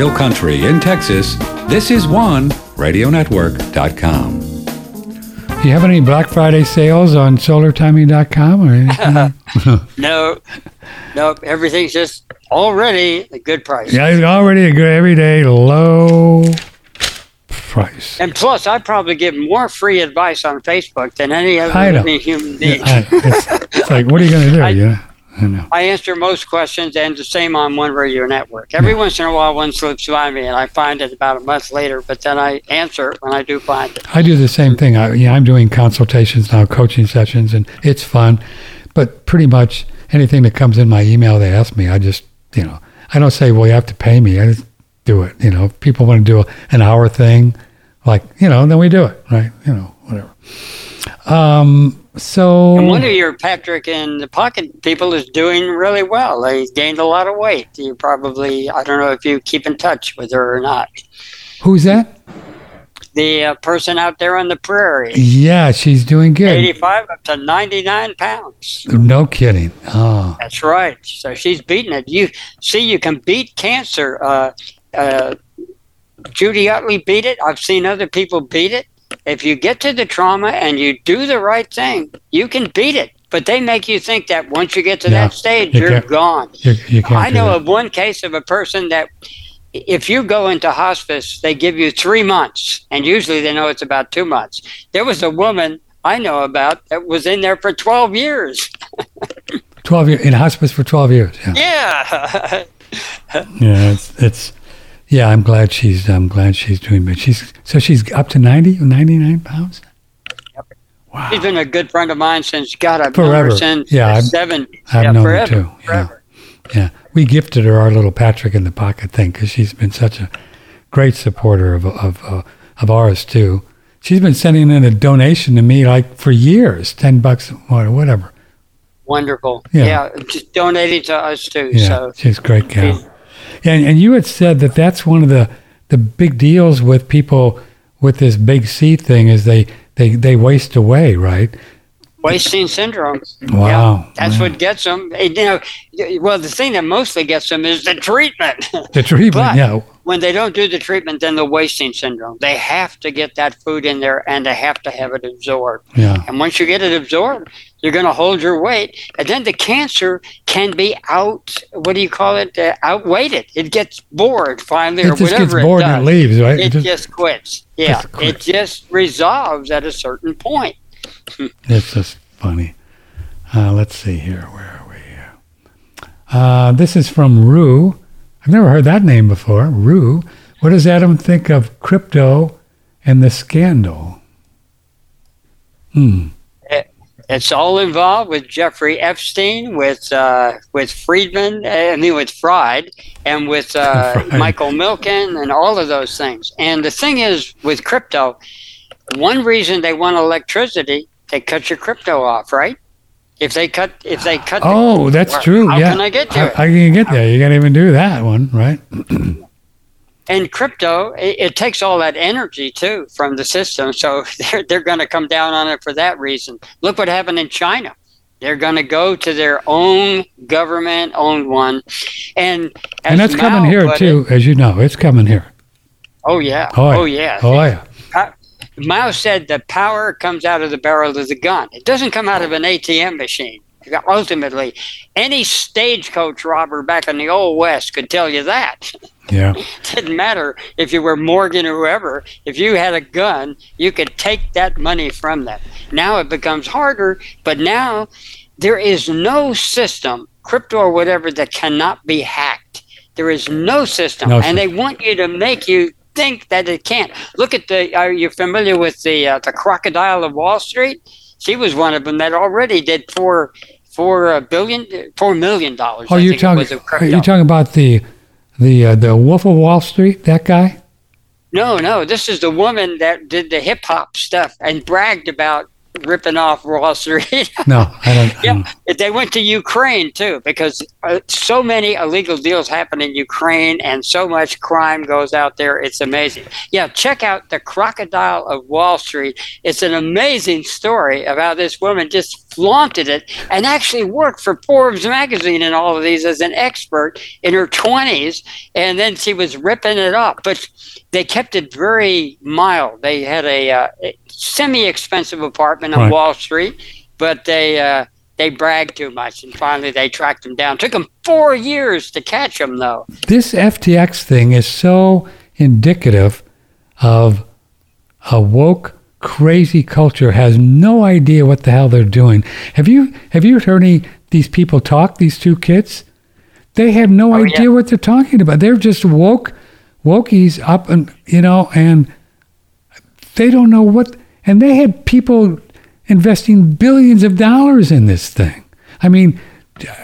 Hill Country in Texas, this is one radionetwork.com. Do you have any Black Friday sales on solartiming.com or anything? no, no, everything's just already a good price. yeah, it's already a good everyday low price. And plus, I probably give more free advice on Facebook than any other I know. living human being. I, it's, it's like, what are you going to do? I- you know? I. I answer most questions and the same on one radio network. Every once in a while, one slips by me and I find it about a month later, but then I answer it when I do find it. I do the same thing. I, yeah, I'm doing consultations now, coaching sessions, and it's fun. But pretty much anything that comes in my email, they ask me. I just, you know, I don't say, well, you have to pay me. I just do it. You know, if people want to do an hour thing, like, you know, then we do it, right? You know, whatever. Um, so And one of your Patrick in the Pocket people is doing really well. They gained a lot of weight. You probably, I don't know if you keep in touch with her or not. who's that? The uh, person out there on the prairie, Yeah, she's doing good. 85 up to 99 pounds. No kidding. Oh, That's right. So she's beating it. You see, you can beat cancer. Uh, uh, Judy Utley beat it. I've seen other people beat it. If you get to the trauma and you do the right thing, you can beat it. But they make you think that once you get to Yeah, that stage, you you're can't- gone. you, you. I know of one case of a person that if you go into hospice, they give you three months, and usually they know it's about two months. There was a woman I know about that was in there for 12 years. 12 years in hospice for 12 years. Yeah. Yeah. Yeah, it's, it's yeah. I'm glad she's I'm glad she's doing. But she's so she's up to 90 or 99 pounds. Wow. She's been a good friend of mine since God, I've Forever. since Yeah, I've- 70s. I've yeah, known her too, yeah. Forever. Yeah, we gifted her our little Patrick in the pocket thing because she's been such a great supporter of of uh, of ours too. She's been sending in a donation to me like for years, ten bucks or whatever. Wonderful. Yeah. Yeah. just donating to us too. Yeah, So she's a great gal. And and you had said that that's one of the the big deals with people with this big C thing is they they they waste away, right? Wasting syndrome. Wow. Yeah, that's what gets them. You know, well, the thing that mostly gets them is the treatment. the treatment. but- yeah, when they don't do the treatment, then the wasting syndrome. They have to get that food in there and they have to have it absorbed. yeah. And once you get it absorbed, you're going to hold your weight. And then the cancer can be out, what do you call it? Uh, outweighted. It gets bored finally or It just whatever gets bored it does. and it leaves, right? It just- just quits. Yeah. just quits. It just resolves at a certain point. It's just funny. Uh, let's see here. Where are we? Uh, this is from Rue. I've never heard that name before. Rue. What does Adam think of crypto and the scandal? Hmm. It's all involved with Jeffrey Epstein, with uh, with Friedman, I mean with Fried, and with uh. Michael Milken, and all of those things. And the thing is, with crypto, one reason they want electricity, they cut your crypto off, right? If they cut, if they cut. the- Oh, that's Well, true. how yeah. can I get to How- How can you get there? You can't even do that one, right? and crypto, it, it takes all that energy too from the system, so they're they're going to come down on it for that reason. Look what happened in China. They're going to go to their own government-owned one, and as and that's coming here too, it- as you know. It's coming here. oh yeah, Oh, yeah. oh yeah. Oh yeah. Mao said the power comes out of the barrel of the gun. It doesn't come out of an ATM machine. Ultimately, any stagecoach robber back in the old West could tell you that. Yeah. it didn't matter if you were Morgan or whoever. If you had a gun, you could take that money from them. Now it becomes harder, but now there is no system, crypto or whatever, that cannot be hacked. There is no system, No and they want you to make you think that it can't. Look at the. Are you familiar with the uh, the crocodile of Wall Street? She was one of them that already did four four uh, billion, four million dollars. Oh, I you're talking. Are you talking about the the uh, the Wolf of Wall Street? That guy? No, no. This is the woman that did the hip hop stuff and bragged about ripping off Wall Street. No, I don't. Yeah, they went to Ukraine too because uh, so many illegal deals happen in Ukraine and so much crime goes out there. It's amazing. Yeah, check out the Crocodile of Wall Street. It's an amazing story about this woman just flaunted it and actually worked for Forbes magazine and all of these as an expert in her 20s. And then she was ripping it up. But they kept it very mild. They had a, uh, semi expensive apartment on right. Wall Street, but they. Uh, they bragged too much, and finally they tracked him down. Took them four years to catch him, though. This FTX thing is so indicative of a woke, crazy culture has no idea what the hell they're doing. Have you have you heard any these people talk? These two kids, they have no oh, idea yeah. what they're talking about. They're just woke, wokies up, and you know, and they don't know what. And they had people investing billions of dollars in this thing. I mean,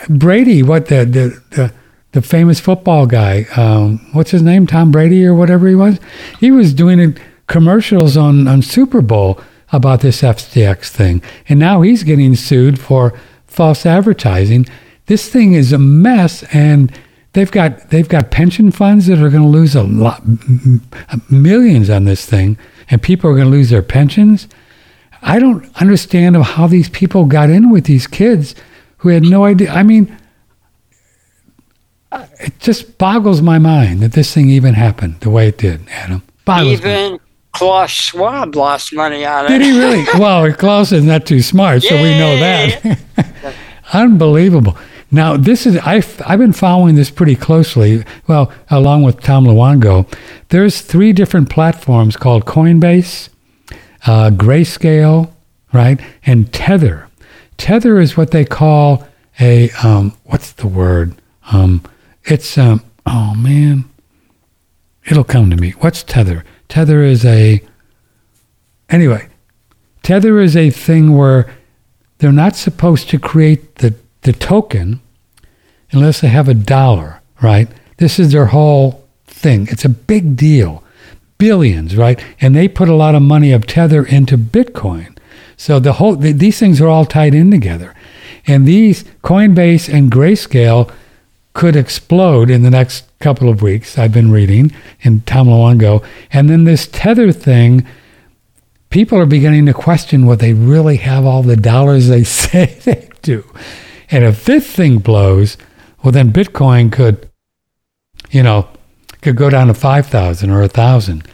Brady, what the the the, the famous football guy, um, what's his name, Tom Brady or whatever he was, he was doing commercials on on Super Bowl about this FTX thing, and now he's getting sued for false advertising. This thing is a mess, and they've got they've got pension funds that are going to lose a lot, millions on this thing, and people are going to lose their pensions. I don't understand how these people got in with these kids who had no idea. I mean, it just boggles my mind that this thing even happened the way it did, Adam. Boggles even Klaus Schwab lost money on it. Did he really? well, Klaus is not too smart, so we know that. Unbelievable. Now, this is I've I've been following this pretty closely. Well, along with Tom Luongo, there's three different platforms called Coinbase, uh, Grayscale, right, and Tether. Tether is what they call a um, what's the word? Um, it's um, oh man, it'll come to me. What's Tether? Tether is a anyway. Tether is a thing where they're not supposed to create the the token unless they have a dollar, right? This is their whole thing. It's a big deal billions, right? And they put a lot of money of Tether into Bitcoin. So the whole the, these things are all tied in together. And these Coinbase and Grayscale could explode in the next couple of weeks. I've been reading in Tom Luongo. And then this Tether thing, people are beginning to question what they really have all the dollars they say they do. And if this thing blows, well, then Bitcoin could, you know, could go down to 5,000 or 1,000.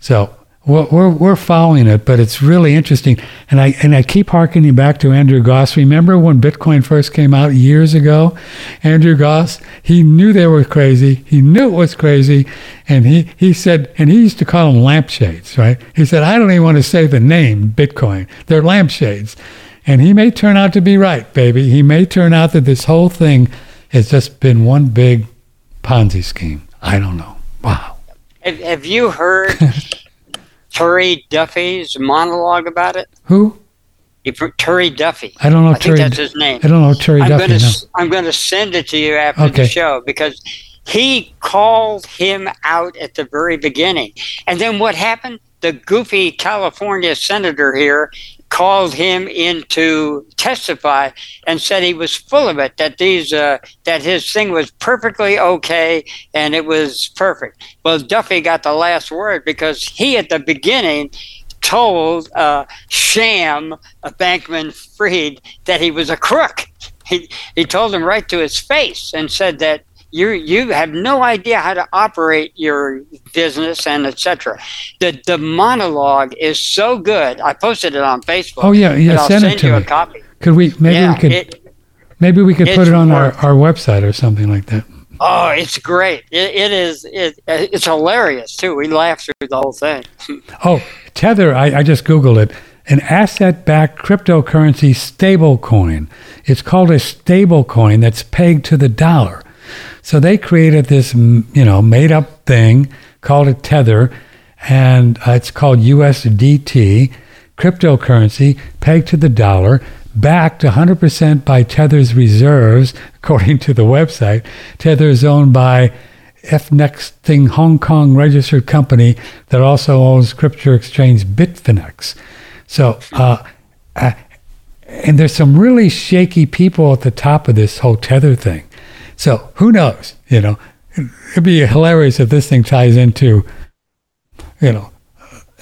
So we're, we're following it, but it's really interesting. And I, and I keep harkening back to Andrew Gause. Remember when Bitcoin first came out years ago? Andrew Gause, he knew they were crazy. He knew it was crazy. And he, he said, and he used to call them lampshades, right? He said, I don't even want to say the name Bitcoin. They're lampshades. And he may turn out to be right, baby. He may turn out that this whole thing has just been one big Ponzi scheme. I don't know. Wow. Have, have you heard Terry Duffy's monologue about it? Who? Terry Duffy. I don't know. I Terry, think that's his name. I don't know Terry I'm Duffy. Gonna, no. I'm going to send it to you after okay. the show because he called him out at the very beginning. And then what happened? The goofy California senator here called him in to testify and said he was full of it that these uh, that his thing was perfectly okay and it was perfect. Well duffy got the last word because he at the beginning told uh, sham bankman freed that he was a crook. He, he told him right to his face and said that you you have no idea how to operate your business and etc. The the monologue is so good. I posted it on Facebook. Oh yeah, yeah. Send it to you me. a copy. Could we maybe yeah, we could it, maybe we could put it on our, our website or something like that. Oh, it's great. It, it is. It, it's hilarious too. We laughed through the whole thing. oh, Tether. I, I just googled it. An asset-backed cryptocurrency stablecoin. It's called a stablecoin that's pegged to the dollar. So they created this, you know, made up thing, called it Tether, and uh, it's called USDT, cryptocurrency pegged to the dollar, backed 100% by Tether's reserves, according to the website. Tether is owned by iFinex Inc Hong Kong registered company that also owns crypto exchange Bitfinex. So, uh, uh, and there's some really shaky people at the top of this whole Tether thing. So who knows? You know, it'd be hilarious if this thing ties into, you know,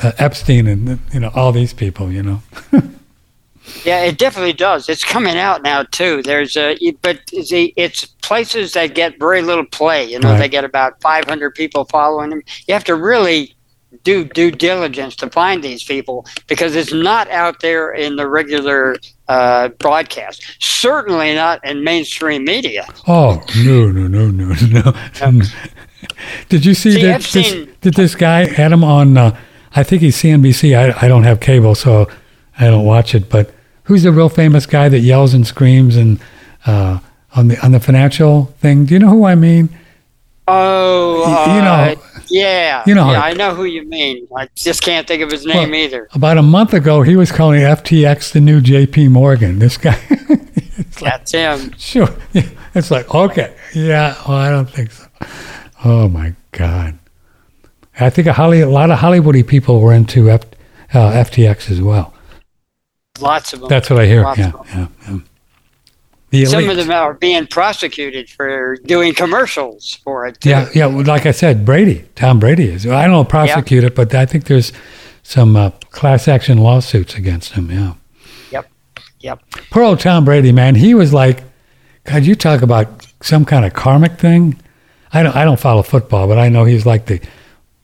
uh, Epstein and you know all these people. You know. Yeah, it definitely does. It's coming out now too. There's a, but see, it's places that get very little play. You know, Right. they get about 500 people following them. You have to really do due diligence to find these people because it's not out there in the regular uh, broadcast. Certainly not in mainstream media. Oh no no no no no! did you see, See, that? I've This, seen- did this guy had him on? Uh, I think he's CNBC. I I don't have cable, so I don't watch it. But who's the real famous guy that yells and screams and uh, on the on the financial thing? Do you know who I mean? Oh, Y- you know- uh, yeah, you know- yeah, I know who you mean. I just can't think of his name Well, either. About a month ago, he was calling FTX the new J.P. Morgan. This guy. That's him. Sure. It's like, okay. Yeah. Well, I don't think so. Oh, my God. I think a, Holly, a lot of Hollywoody people were into F, uh, FTX as well. Lots of them. That's what I hear. Lots Yeah. Yeah. yeah. The Some of them are being prosecuted for doing commercials for it. Too. Yeah. Yeah. Like I said, Brady, Tom Brady is. I don't prosecute it, but I think there's some uh, class action lawsuits against him. Yeah. Yep. Yep. Poor old Tom Brady, man. He was like, God, you talk about some kind of karmic thing. I don't, I don't follow football, but I know he's like the,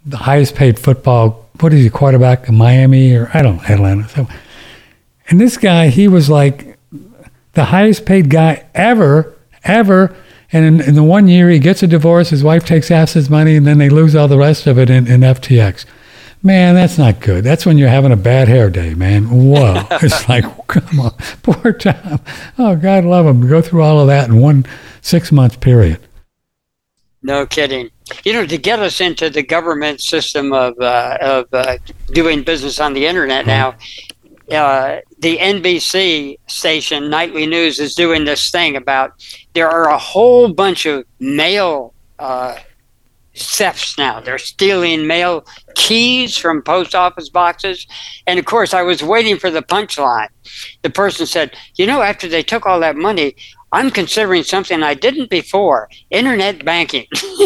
the highest paid football. What is he, quarterback in Miami or I don't know, Atlanta. So, and this guy, he was like the highest paid guy ever, ever. And in, in the one year he gets a divorce, his wife takes half his money, and then they lose all the rest of it in, in FTX. Man, that's not good. That's when you're having a bad hair day, man. Whoa. it's like, come on. Poor Tom. Oh, God love him. Go through all of that in one six month period. No kidding. You know, to get us into the government system of uh, of uh, doing business on the internet now, uh, the NBC station Nightly News is doing this thing about there are a whole bunch of mail uh, thefts now. They're stealing mail keys from post office boxes, and of course, I was waiting for the punchline. The person said, "You know, after they took all that money." I'm considering something I didn't before internet banking.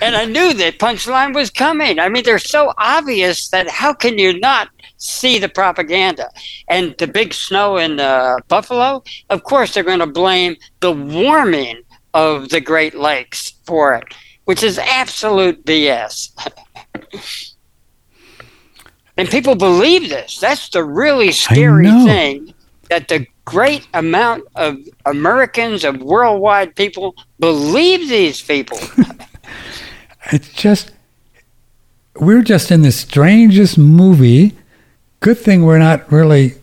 and I knew that punchline was coming. I mean, they're so obvious that how can you not see the propaganda? And the big snow in uh, Buffalo, of course, they're going to blame the warming of the Great Lakes for it, which is absolute BS. and people believe this. That's the really scary thing that the great amount of Americans, of worldwide people, believe these people. It's just, we're just in the strangest movie. Good thing we're not really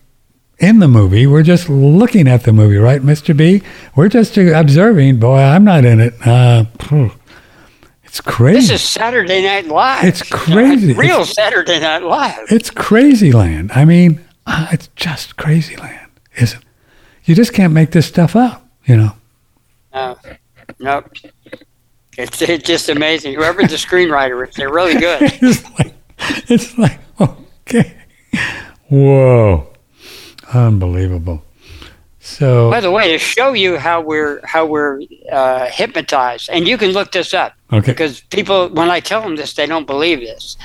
in the movie. We're just looking at the movie, right, Mr. B? We're just observing. Boy, I'm not in it. Uh, it's crazy. This is Saturday Night Live. It's crazy. Real Saturday Night Live. It's crazy land. I mean, uh, it's just crazy land, isn't it? You just can't make this stuff up, you know. No, nope. It's, it's just amazing. Whoever the screenwriter is, they're really good. it's like, it's like, okay. Whoa. Unbelievable. So, By the way, to show you how we're how we're uh, hypnotized, and you can look this up okay. because people, when I tell them this, they don't believe this.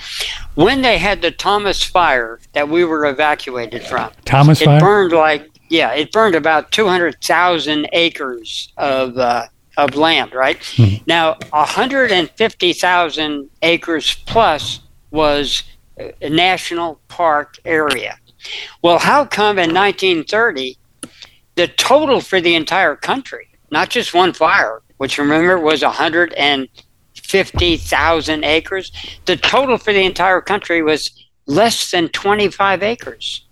When they had the Thomas fire that we were evacuated from, Thomas it Fire? burned like yeah, it burned about two hundred thousand acres of uh, of land. Right Hmm. now, hundred and fifty thousand acres plus was a national park area. Well, how come in 1930 the total for the entire country, not just one fire, which remember was 150,000 acres, the total for the entire country was less than 25 acres.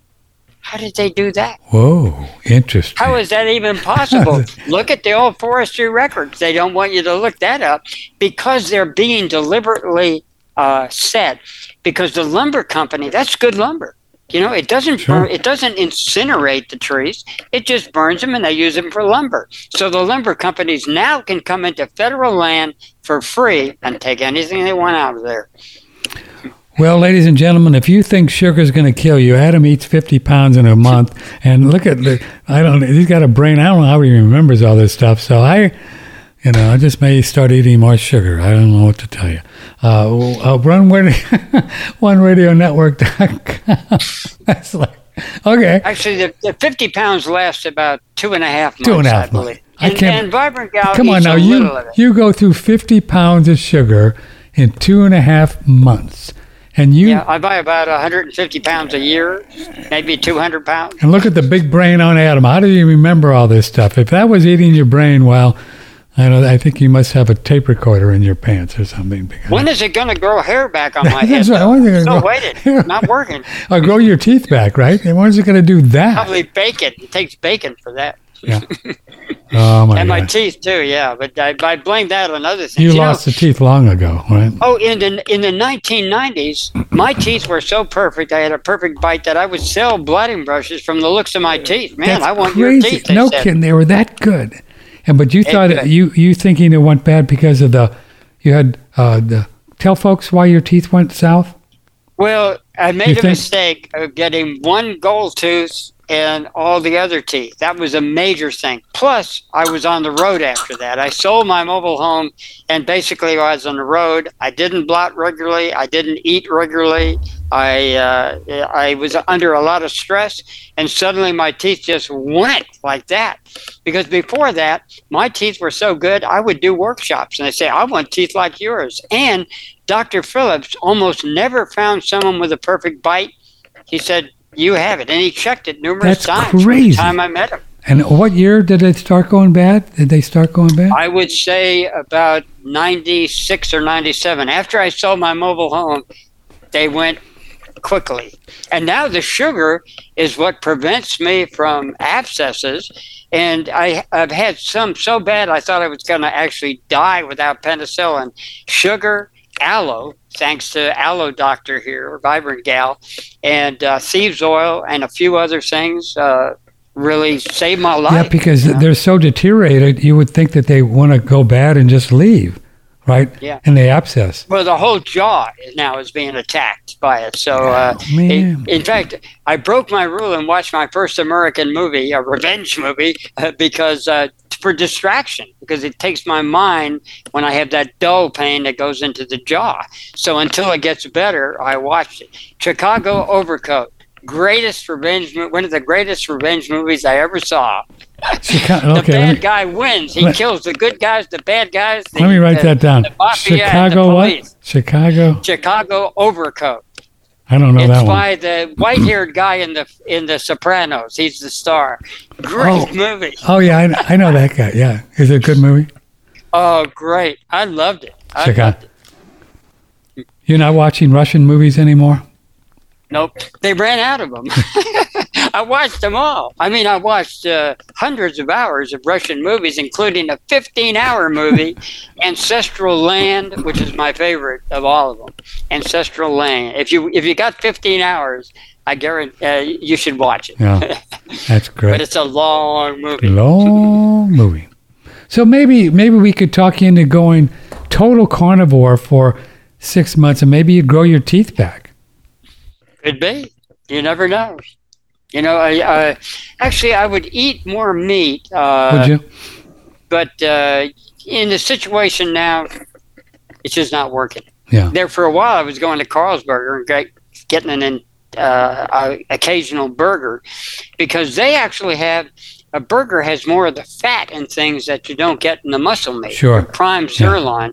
How did they do that? Whoa. Interesting. How is that even possible? look at the old forestry records. They don't want you to look that up because they're being deliberately uh, set. Because the lumber company, that's good lumber. You know, it doesn't Sure. burn, it doesn't incinerate the trees. It just burns them and they use them for lumber. So the lumber companies now can come into federal land for free and take anything they want out of there. Well, ladies and gentlemen, if you think sugar's going to kill you, Adam eats 50 pounds in a month. And look at the, I don't know, he's got a brain. I don't know how he remembers all this stuff. So I, you know, I just may start eating more sugar. I don't know what to tell you. Uh, uh, run one, one radio network. That's like, Okay. Actually, the, the 50 pounds lasts about two and a half months, Two and a half I believe. months. I And, can't- and Vibrant Gal Come on now, you little of it. you go through 50 pounds of sugar in two and a half months, and you Yeah, I buy about 150 pounds a year, maybe 200 pounds. and look at the big brain on Adam. How do you remember all this stuff? If that was eating your brain, well, I know. I think you must have a tape recorder in your pants or something. because- When is it going to grow hair back on my head? That's right. though? When is it Still grow- waiting. Not working. or grow your teeth back, right? And when is it going to do that? Probably bacon. It takes bacon for that. Yeah. Oh my and my God. teeth too, yeah. But I, I blame that on other things. You know, lost the teeth long ago, right? Oh, in the in the 1990s, my teeth were so perfect. I had a perfect bite that I would sell blotting brushes from the looks of my teeth. Man, That's I want crazy. your teeth. no said. kidding. They were that good. And but you thought good. you you thinking it went bad because of the you had uh the tell folks why your teeth went south. Well, I made You a think- mistake of getting one gold tooth and all the other teeth. That was a major thing. Plus, I was on the road after that. I sold my mobile home, and basically, I was on the road. I didn't blot regularly. I didn't eat regularly. I uh, I was under a lot of stress, and suddenly my teeth just went like that. Because before that, my teeth were so good, I would do workshops, and they say, "I want teeth like yours." And Dr. Phillips almost never found someone with a perfect bite. He said, "You have it," and he checked it numerous That's times. from crazy. the time I met him, And what year did it start going bad? Did they start going bad? I would say about '96 or '97. After I sold my mobile home, they went quickly, and now the sugar is what prevents me from abscesses. And I, I've had some so bad I thought I was going to actually die without penicillin. Sugar, aloe, thanks to Aloe Doctor here, Vibrant Gal, and uh, thieves oil, and a few other things uh, really saved my life. yeah, because you know? they're so deteriorated, you would think that they want to go bad and just leave, right? Yeah. And they abscess. Well, the whole jaw now is being attacked by it. So, uh, Oh, it- in fact, I broke my rule and watched my first American movie, a revenge movie, uh, because uh, for distraction, because it takes my mind when I have that dull pain that goes into the jaw. So until it gets better, I watched it. Chicago Overcoat. Greatest revenge, one of the greatest revenge movies I ever saw. Chicago, The bad me, guy wins. He let- kills the good guys, the bad guys. The, let me write the- that down. the mafia and the Chicago what? Chicago? Chicago Overcoat. I don't know it's that one. by the white-haired guy in the in the Sopranos. He's the star. Great Oh. movie. Oh yeah, I, I know that guy. Yeah, is it a good movie? Oh, great! I loved it. I Chicago. loved it. You're not watching Russian movies anymore. Nope, they ran out of them. I watched them all. I mean, I watched uh, hundreds of hours of Russian movies, including a 15-hour movie, Ancestral Land, which is my favorite of all of them. Ancestral Land. If you if you got 15 hours, I guarantee uh, you should watch it. Yeah, that's great. but it's a long movie. Long movie. So maybe maybe we could talk you into going total carnivore for six months, and maybe you'd grow your teeth back. Could be. You never know. You know, I, uh, actually, I would eat more meat. Uh, Would you? But uh, in the situation now, it's just not working. Yeah. There for a while, I was going to Carlsberger and get, getting an uh, a occasional burger because they actually have a burger has more of the fat and things that you don't get in the muscle meat. Sure. Prime sirloin.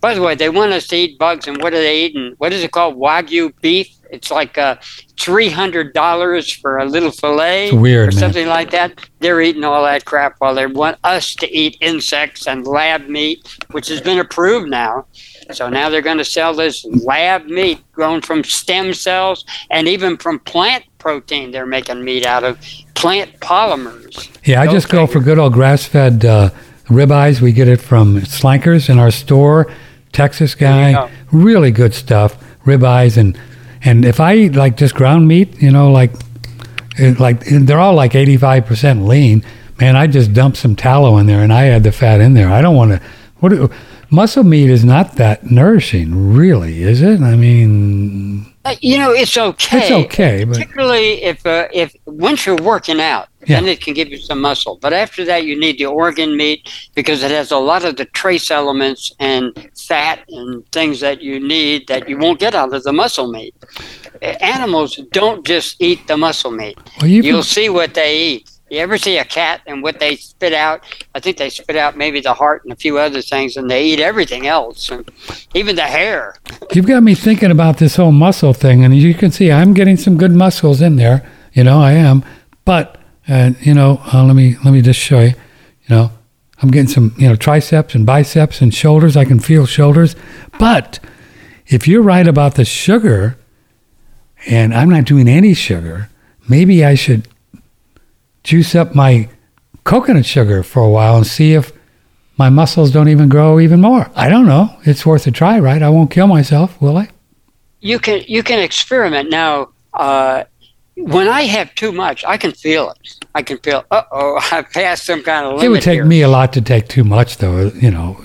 By the way, they want us to eat bugs, and what are they eating? What is it called? Wagyu beef. It's like uh, three hundred dollars for a little fillet weird, or man. something like that. They're eating all that crap while they want us to eat insects and lab meat, which has been approved now. So now they're going to sell this lab meat grown from stem cells and even from plant protein. They're making meat out of plant polymers. Yeah, I just go for good old grass-fed uh, ribeyes. We get it from Slankers in our store. Texas guy, really good stuff. Ribeyes and and if I eat like just ground meat, you know, like like they're all like eighty-five percent lean. Man, I just dump some tallow in there and I add the fat in there. I don't want to. What muscle meat is not that nourishing, really, is it? I mean, Uh, you know, it's okay. it's okay, but Particularly if uh, if once you're working out, Yeah. then it can give you some muscle. But after that, you need the organ meat because it has a lot of the trace elements and fat and things that you need that you won't get out of the muscle meat. animals don't just eat the muscle meat. Well, you You'll see what they eat. You ever see a cat and what they spit out? I think they spit out maybe the heart and a few other things, and they eat everything else, and even the hair. You've got me thinking about this whole muscle thing, and you can see I'm getting some good muscles in there. You know, I am. But uh, you know, uh, let me let me just show you. You know, I'm getting some you know triceps and biceps and shoulders. I can feel shoulders. But if you're right about the sugar, and I'm not doing any sugar, maybe I should juice up my coconut sugar for a while and see if my muscles don't even grow even more. I don't know. It's worth a try, right? I won't kill myself, will I? You can you can experiment now. Uh, when I have too much, I can feel it. I can feel. Uh oh, I passed some kind of limit it would take here. me a lot to take too much, though. You know,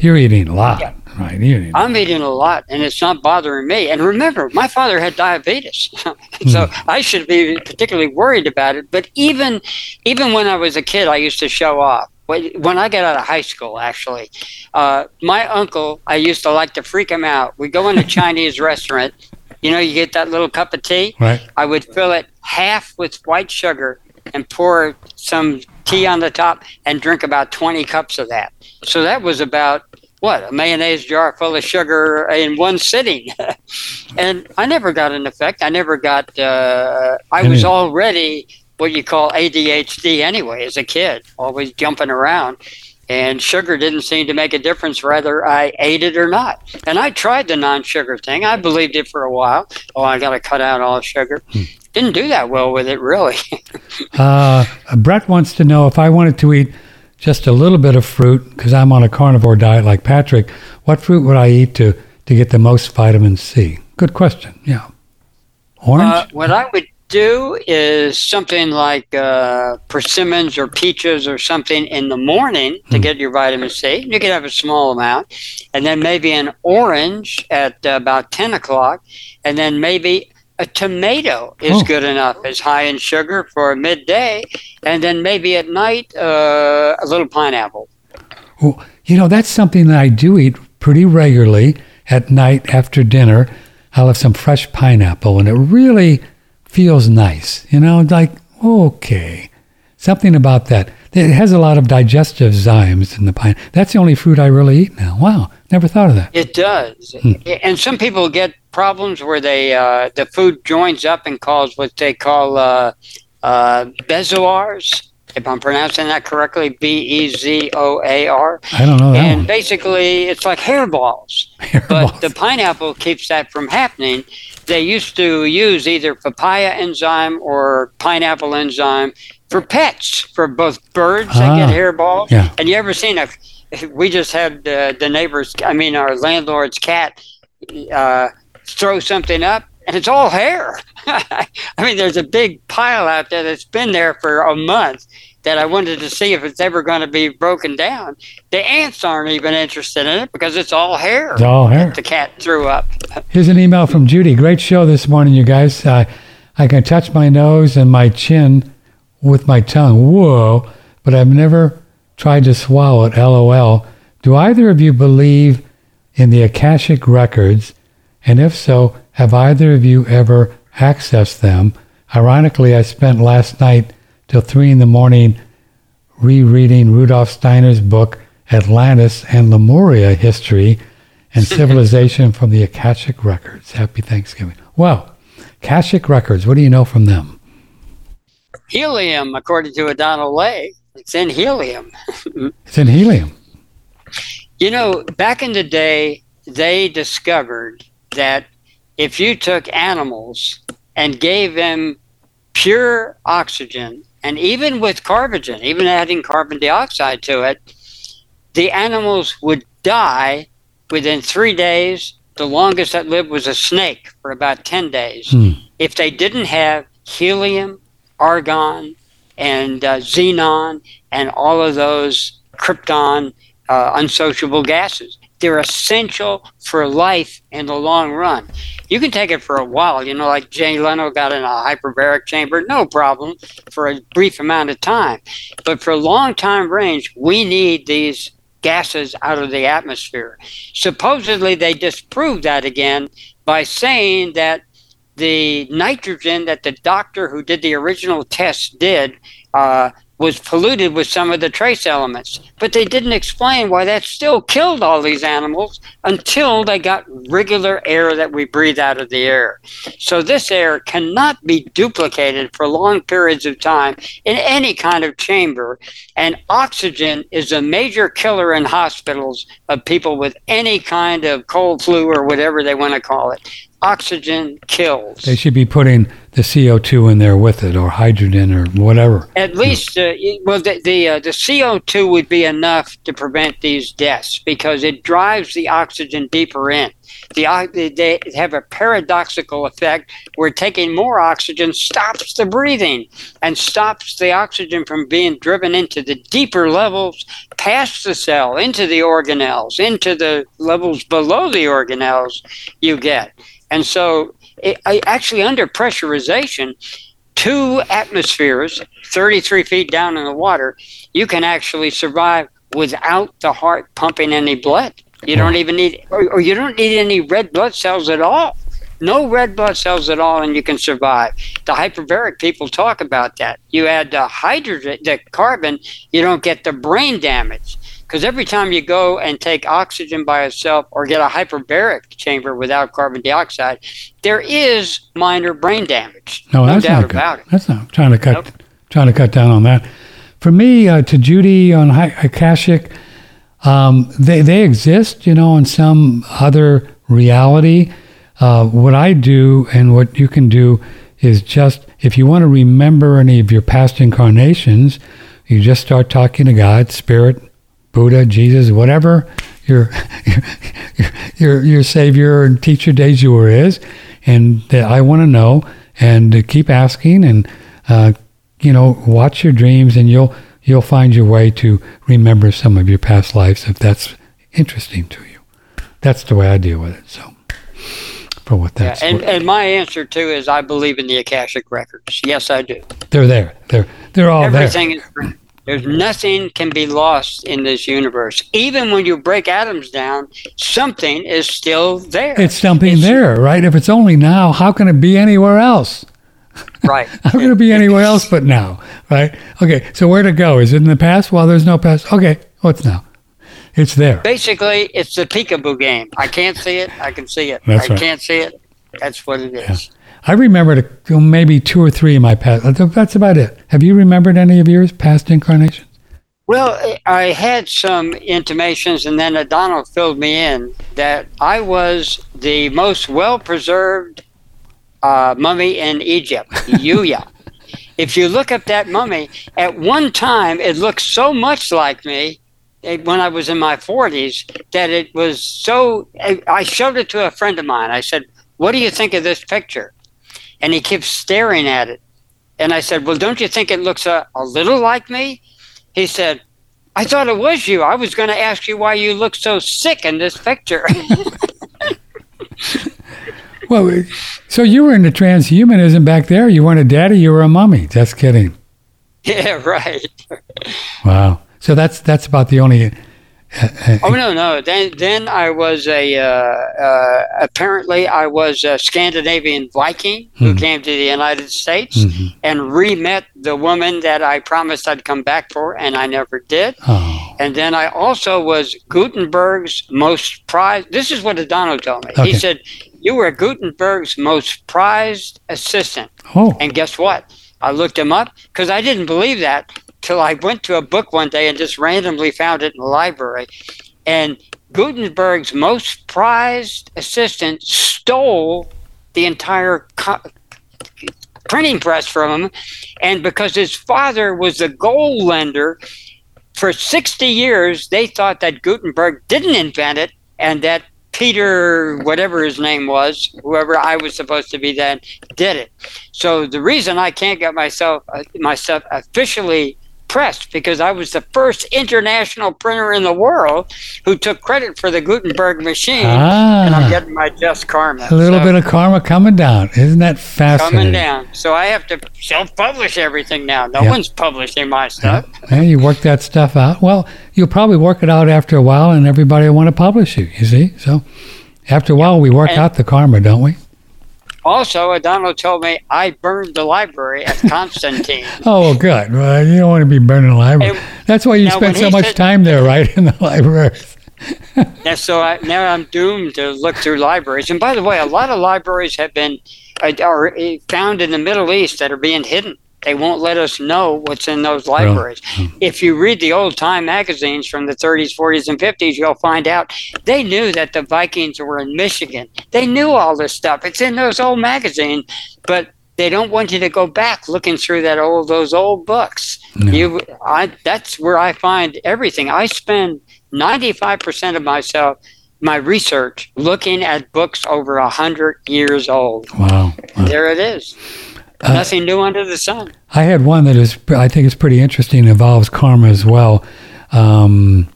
you're eating a lot, Yeah. Right? I'm eating a lot, and it's not bothering me. And remember, my father had diabetes, so I should be particularly worried about it. But even, even when I was a kid, I used to show off. When when I got out of high school, actually, uh, my uncle, I used to like to freak him out. We go in a Chinese restaurant. You know, you get that little cup of tea. right. I would fill it half with white sugar and pour some tea on the top and drink about 20 cups of that. So that was about what a mayonnaise jar full of sugar in one sitting. and I never got an effect. I never got, uh, I was already what you call ADHD anyway as a kid, always jumping around. And sugar didn't seem to make a difference whether I ate it or not. And I tried the non sugar thing. I believed it for a while. Oh, I got to cut out all sugar. Didn't do that well with it, really. Uh, Brett wants to know if I wanted to eat just a little bit of fruit because I'm on a carnivore diet like Patrick. What fruit would I eat to to get the most vitamin C? Good question. Yeah. Orange. Uh, what I would do is something like uh, persimmons or peaches or something in the morning to get your vitamin C. You can have a small amount, and then maybe an orange at uh, about ten o'clock, and then maybe a tomato is Oh. good enough. It's high in sugar for midday, and then maybe at night uh, a little pineapple. Well, you know, that's something that I do eat pretty regularly at night after dinner. I'll have some fresh pineapple, and it really feels nice. You know, like, okay, something about that. It has a lot of digestive zymes in the pine. That's the only fruit I really eat now. Wow, never thought of that. It does, Hmm. and some people get problems where they uh, the food joins up and cause what they call uh, uh, bezoars. If I'm pronouncing that correctly, B E Z O A R, I don't know that and one. basically it's like hairballs. But the pineapple keeps that from happening. They used to use either papaya enzyme or pineapple enzyme for pets, for both birds that get Ah, hairballs. yeah. And you ever seen a? We just had uh, the neighbor's, I mean, our landlord's cat uh, throw something up, and it's all hair. I mean, there's a big pile out there that's been there for a month that I wanted to see if it's ever going to be broken down. The ants aren't even interested in it because it's all hair. It's all hair. The cat threw up. Here's an email from Judy. Great show this morning, you guys. Uh, I can touch my nose and my chin with my tongue. Whoa. But I've never tried to swallow it. LOL. Do either of you believe in the Akashic records? And if so, have either of you ever accessed them? Ironically, I spent last night till three in the morning rereading Rudolf Steiner's book, Atlantis and Lemuria History and Civilization from the Akashic Records. Happy Thanksgiving. Well, Akashic Records, what do you know from them? Helium, according to Adano Ley, it's in helium. It's in helium. You know, back in the day, they discovered that if you took animals and gave them pure oxygen, and even with carbogen, even adding carbon dioxide to it, the animals would die within three days. The longest that lived was a snake for about 10 days. Hmm. If they didn't have helium, argon, and uh, xenon, and all of those krypton uh, unsociable gases. They're essential for life in the long run. You can take it for a while, you know, like Jay Leno got in a hyperbaric chamber, no problem, for a brief amount of time. But for a long time range, we need these gases out of the atmosphere. Supposedly, they disproved that again by saying that the nitrogen that the doctor who did the original test did uh, was polluted with some of the trace elements. But they didn't explain why that still killed all these animals until they got regular air that we breathe out of the air. So this air cannot be duplicated for long periods of time in any kind of chamber. And oxygen is a major killer in hospitals of people with any kind of cold flu or whatever they want to call it oxygen kills. They should be putting the CO2 in there with it, or hydrogen, or whatever. At least, uh, well, the the, uh, the CO2 would be enough to prevent these deaths because it drives the oxygen deeper in. The, they have a paradoxical effect where taking more oxygen stops the breathing and stops the oxygen from being driven into the deeper levels past the cell, into the organelles, into the levels below the organelles you get. And so, it, actually, under pressurization, two atmospheres, 33 feet down in the water, you can actually survive without the heart pumping any blood. You don't even need, or, or you don't need any red blood cells at all. No red blood cells at all, and you can survive. The hyperbaric people talk about that. You add the hydrogen, the carbon, you don't get the brain damage. Because every time you go and take oxygen by itself or get a hyperbaric chamber without carbon dioxide, there is minor brain damage. No, no that's doubt not good. about it. That's not trying to cut Nope. trying to cut down on that. For me, uh, to Judy on Hi- Akashic, um, they they exist, you know, in some other reality. Uh, what I do and what you can do is just if you want to remember any of your past incarnations, you just start talking to God, Spirit, Buddha, Jesus, whatever your your your, your Savior and teacher de jour is, and that I want to know, and uh, keep asking, and uh, you know, watch your dreams, and you'll you'll find your way to remember some of your past lives if that's interesting to you. That's the way I deal with it. So, for what Yeah, and, worth. and my answer too is I believe in the Akashic records. Yes, I do. they're there. They're they're all there. Everything there. is. There's nothing can be lost in this universe. Even when you break atoms down, something is still there. It's something It's- there, right? If it's only now, how can it be anywhere else? right. How can it be anywhere else but now, right? Okay, so where to go? Is it in the past? Well, there's no past. Okay, what's now? It's there. Basically, it's the peekaboo game. I can't see it. I can see it. That's I right. can't see it. That's what it is. I remembered a, maybe two or three in my past. That's about it. Have you remembered any of yours past incarnations? Well, I had some intimations, and then Donald filled me in that I was the most well preserved uh, mummy in Egypt, Yuya. if you look up that mummy, at one time it looked so much like me eh, when I was in my 40s that it was so. I showed it to a friend of mine. I said, What do you think of this picture? And he kept staring at it. And I said, Well, don't you think it looks a, a little like me? He said, I thought it was you. I was going to ask you why you look so sick in this picture. Well, so you were into transhumanism back there. You weren't a daddy. You were a mummy. Just kidding. yeah, right. Wow. So that's that's about the only. Oh no, no. Then, then I was a. Uh, uh, apparently, I was a Scandinavian Viking who Hmm. came to the United States mhm. and re-met the woman that I promised I'd come back for, and I never did. Oh, And then I also was Gutenberg's most prized. This is what Adano told me. Okay. He said, "You were Gutenberg's most prized assistant." oh, And guess what? I looked him up because I didn't believe that till I went to a book one day and just randomly found it in the library. And Gutenberg's most prized assistant stole the entire co- printing press from him. And because his father was the gold lender, for 60 years, they thought that Gutenberg didn't invent it and that Peter, whatever his name was, whoever I was supposed to be then, did it. So the reason I can't get myself uh, myself officially because I was the first international printer in the world who took credit for the Gutenberg machine, and I'm ah, getting my just karma. a little So, bit of karma coming down. Isn't that fascinating? coming down. So I have to self-publish everything now. No Yeah. one's publishing my stuff. Yeah, you work that stuff out. Well, you'll probably work it out after a while, and everybody will want to publish you. You see, so after a while, we work And- out the karma, don't we? Also, Adano told me I burned the library at Constantine. oh, good. Well, you don't want to be burning the library. And- That's why you now, spend so much said- time there, right, in the library. So I, now I'm doomed to look through libraries. And by the way, a lot of libraries have been uh, are uh, found in the Middle East that are being hidden. They won't let us know what's in those libraries. If you read the old time magazines from the 30s, 40s, and 50s, you'll find out they knew that the Vikings were in Michigan. They knew all this stuff. It's in those old magazines, but they don't want you to go back looking through that old those old books. No. You, I, that's where I find everything. I spend 95% of myself, my research, looking at books over a hundred years old. Wow. wow. There it is. Uh, Nothing new under the sun. I had one that is, I think is pretty interesting. Involves karma as well. Um,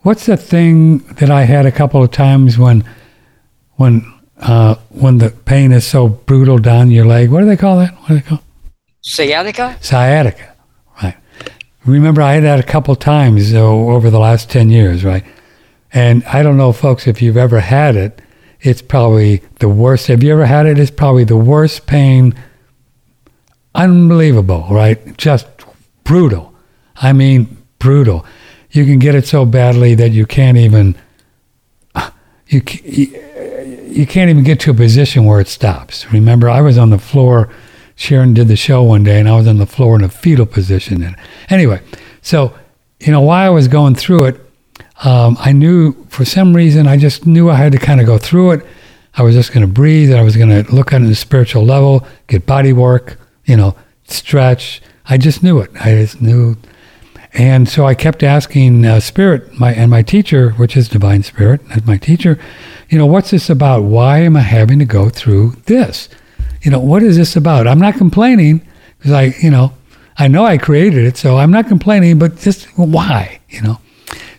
what's the thing that I had a couple of times when, when, uh, when the pain is so brutal down your leg? What do they call that? What do they call? Sciatica? Sciatica, right? Remember, I had that a couple of times uh, over the last ten years, right? And I don't know, folks, if you've ever had it. It's probably the worst. Have you ever had it? It's probably the worst pain. Unbelievable, right? Just brutal. I mean, brutal. You can get it so badly that you can't even you you, can't even get to a position where it stops. Remember, I was on the floor. Sharon did the show one day, and I was on the floor in a fetal position. And anyway, so you know, while I was going through it, um, I knew for some reason I just knew I had to kind of go through it. I was just going to breathe. and I was going to look at it on a spiritual level, get body work, you know, stretch. I just knew it. I just knew and so I kept asking uh, Spirit, my and my teacher, which is Divine Spirit, as my teacher, you know, what's this about? Why am I having to go through this? You know, what is this about? I'm not complaining because I, you know, I know I created it, so I'm not complaining. But just why? You know,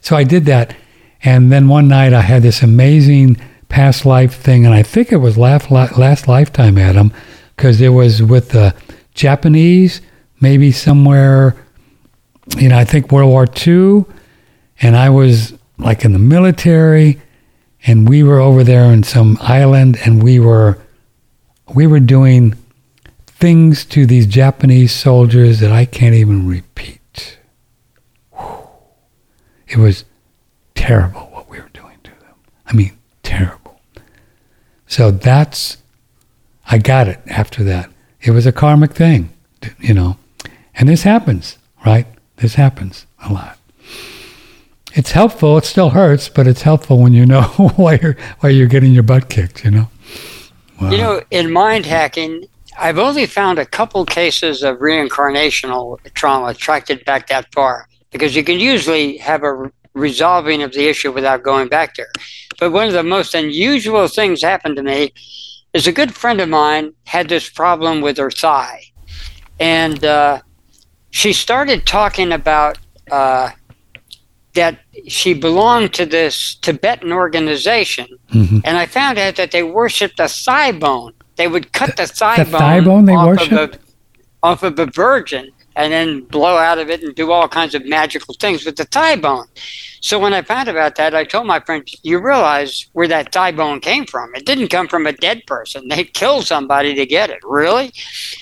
so I did that, and then one night I had this amazing past life thing, and I think it was last last lifetime, Adam, because it was with the Japanese, maybe somewhere you know, I think World War II, and I was like in the military, and we were over there in some island, and we were we were doing things to these Japanese soldiers that I can't even repeat. It was terrible what we were doing to them. I mean, terrible. So that's I got it after that. It was a karmic thing, you know. And this happens, right? This happens a lot. It's helpful. It still hurts, but it's helpful when you know why you're why you're getting your butt kicked. You know. Wow. You know, in mind hacking, I've only found a couple cases of reincarnational trauma tracted back that far because you can usually have a resolving of the issue without going back there. But one of the most unusual things happened to me is a good friend of mine had this problem with her thigh. And uh, she started talking about uh, that she belonged to this Tibetan organization. Mhm. And I found out that they worshiped a thigh bone. They would cut the thigh the bone, thigh bone they off, of a, off of a virgin and then blow out of it and do all kinds of magical things with the thigh bone. So when I found about that, I told my friend, "You realize where that thigh bone came from? It didn't come from a dead person. They killed somebody to get it. Really?"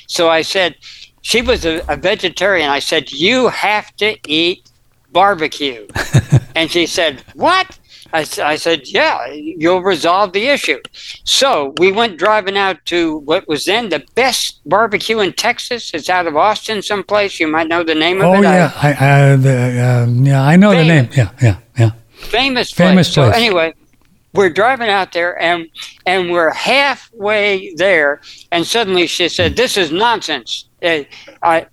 So I said, "She was a, a vegetarian." I said, "You have to eat barbecue," and she said, "What?" I, I said, "Yeah, you'll resolve the issue." So we went driving out to what was then the best barbecue in Texas. It's out of Austin, someplace. You might know the name of Oh it. I- yeah, I, I the, uh, yeah, I know the name. Yeah, yeah, yeah. famous place. Famous So place. anyway, we're driving out there and and we're halfway there, and suddenly she said, "This is nonsense. Uh, I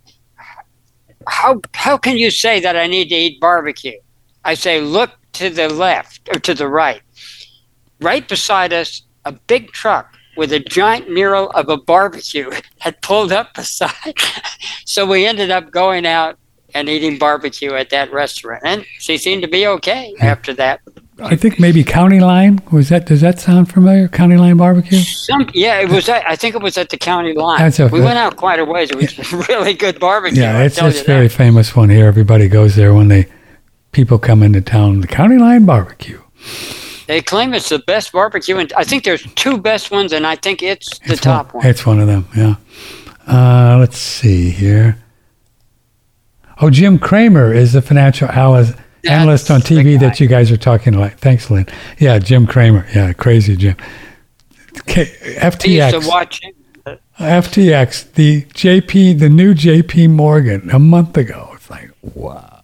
how how can you say that I need to eat barbecue?" I say, "Look to the left or to the right. Right beside us, a big truck." With a giant mural of a barbecue had pulled up beside. so we ended up going out and eating barbecue at that restaurant. And she seemed to be okay after that. I think maybe County Line was that. Does that sound familiar? County Line Barbecue. Some, yeah, it was. At, I think it was at the county line. That's okay. We went out quite a ways. It was really good barbecue. Yeah, it's it's very that. famous one here. Everybody goes there when they people come into town. The County Line Barbecue. They claim it's the best barbecue, and I think there's two best ones, and I think it's the It's top one, one. It's one of them. Yeah. Uh, let's see here. Oh, Jim Cramer is the financial analyst, analyst on TV that you guys are talking about. Thanks, Lynn. Yeah, Jim Cramer. Yeah, crazy Jim. K- I used to FTX. watch him. FTX. The JP. The new JP Morgan. A month ago. It's like wow.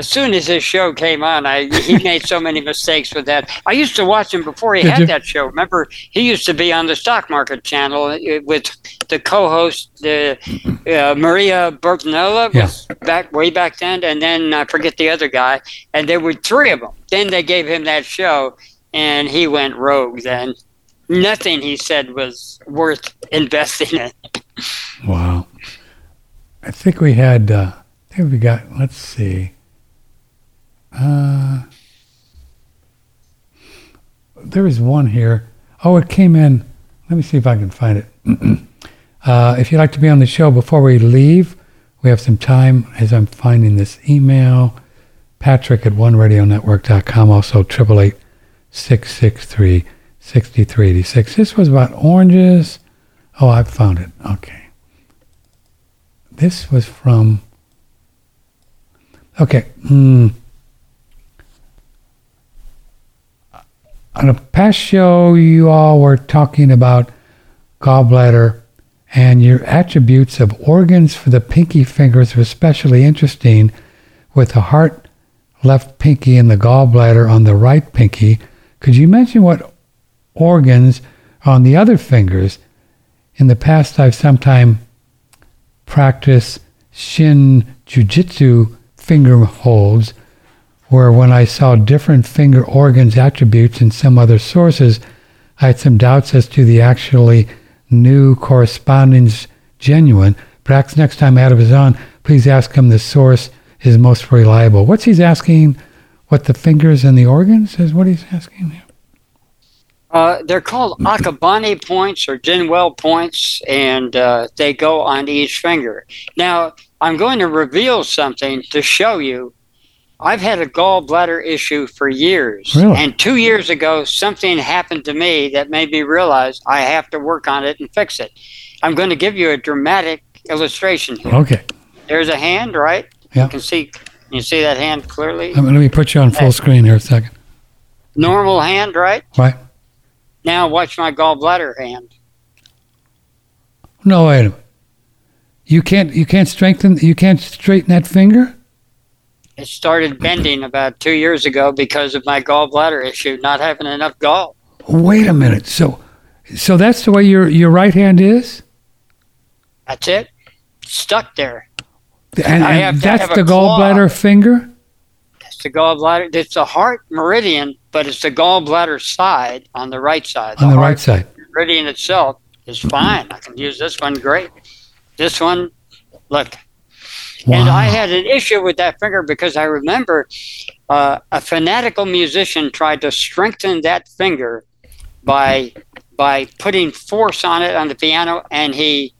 As soon as his show came on, I he made so many mistakes with that. I used to watch him before he Did had you? that show. Remember, he used to be on the stock market channel uh, with the co-host, the uh, Maria Bertinola, was back way back then, and then I forget the other guy, and there were three of them. Then they gave him that show, and he went rogue. Then nothing he said was worth investing in. Wow. I think we had, uh, I think we got, let's see. Uh, there is one here. Oh, it came in. Let me see if I can find it. uh, if you'd like to be on the show before we leave, we have some time as I'm finding this email. Patrick at oneradionetwork.com, also 888 663 6386. This was about oranges. Oh, I found it. Okay. This was from. Okay. Hmm. On a past show, you all were talking about gallbladder, and your attributes of organs for the pinky fingers were especially interesting, with the heart left pinky and the gallbladder on the right pinky. Could you mention what organs on the other fingers? In the past, I've sometimes practiced shin jujitsu finger holds, where when I saw different finger organs attributes in some other sources, I had some doubts as to the actually new correspondence genuine. Perhaps next time Adam is on, please ask him the source is most reliable. What's he's asking? What the fingers and the organs is what he's asking? Uh, they're called Akabane points or Jing-well points, and uh, they go on each finger. Now, I'm going to reveal something to show you. I've had a gallbladder issue for years. Really? And two years ago, something happened to me that made me realize I have to work on it and fix it. I'm going to give you a dramatic illustration here. Okay. There's a hand, right? Yeah. You can see. You see that hand clearly. Um, Let me put you on full screen here a second. Normal hand, right? Right? Now watch my gallbladder hand. No, wait a minute. You can't you can't strengthen you can't straighten that finger? It started bending about two years ago because of my gallbladder issue, not having enough gall. Wait a minute. So so that's the way your your right hand is? That's it. Stuck there. And, I and have that's the claw. gallbladder finger? It's the gallbladder. It's the heart meridian, but it's the gallbladder side on the right side. On the right side. meridian itself is fine. I can use this one great. This one, look. And I had an issue with that finger because I remember uh, a fanatical musician tried to strengthen that finger by by putting force on it on the piano, and he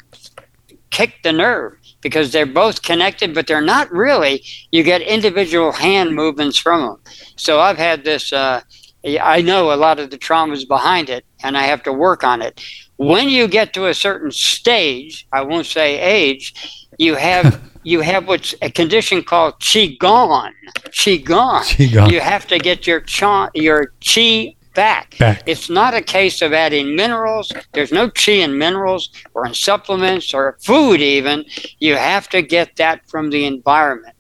kicked the nerve because they're both connected, but they're not really. You get individual hand movements from them. So I've had this. Uh, I know a lot of the traumas behind it, and I have to work on it. When you get to a certain stage, I won't say age, you have you have what's a condition called qigong. Qigong. Qigong. You have to get your cha, your chi back. Back. It's not a case of adding minerals. There's no chi in minerals or in supplements or food even. You have to get that from the environment.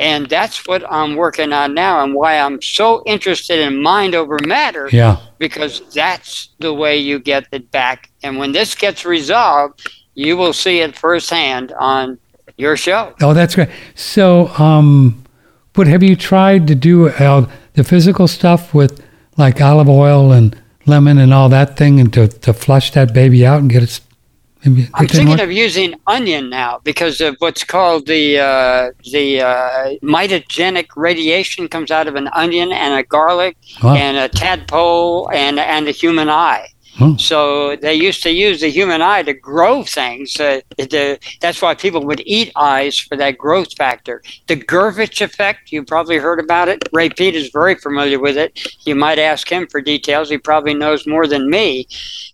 And that's what I'm working on now and why I'm so interested in mind over matter Yeah. because that's the way you get it back. And when this gets resolved, you will see it firsthand on your show. Oh, that's great. So, um, but have you tried to do uh, the physical stuff with like olive oil and lemon and all that thing, and to, to flush that baby out and get it? maybe I'm thinking of using onion now because of what's called the uh, the uh, mitogenic radiation comes out of an onion and a garlic Wow. and a tadpole and and a human eye. So they used to use the human eye to grow things. Uh, the, that's why people would eat eyes for that growth factor. The Gurwitsch effect, you probably heard about it. Ray Peat is very familiar with it. You might ask him for details. He probably knows more than me.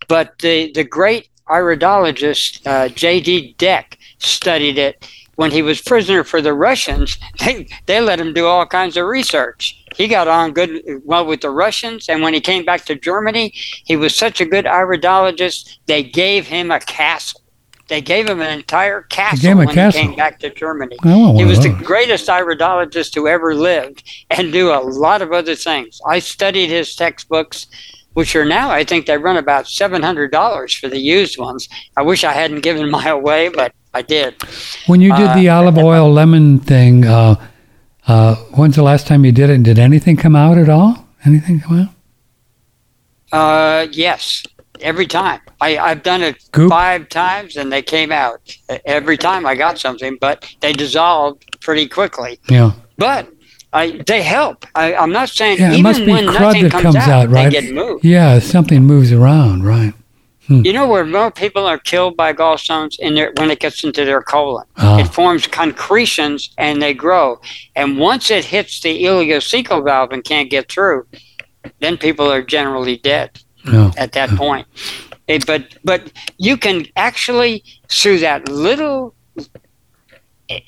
But the, the great iridologist, uh, J.D. Deck, studied it when he was prisoner for the Russians, they, they let him do all kinds of research. He got on good well with the Russians, and when he came back to Germany, he was such a good iridologist. They gave him a castle. They gave him an entire castle when castle? he came back to Germany. Want He was the greatest iridologist who ever lived, and do a lot of other things. I studied his textbooks, which are now I think they run about seven hundred dollars for the used ones. I wish I hadn't given mine away, but I did. When you did Uh, the olive oil lemon thing, uh, uh, when's the last time you did it? And did anything come out at all? Anything come out? Uh, yes, every time. I, I've done it Goop? five times and they came out. Every time I got something, but they dissolved pretty quickly. Yeah. But I, they help. I, I'm not saying Yeah, it even must be when crud nothing that comes, comes out, out, right? they get moved. Yeah, something moves around, right? You know where more people are killed by gallstones in their when it gets into their colon. Ah. It forms concretions and they grow. And once it hits the ileocecal valve and can't get through, then people are generally dead No. at that point. Eh, but but you can actually through that little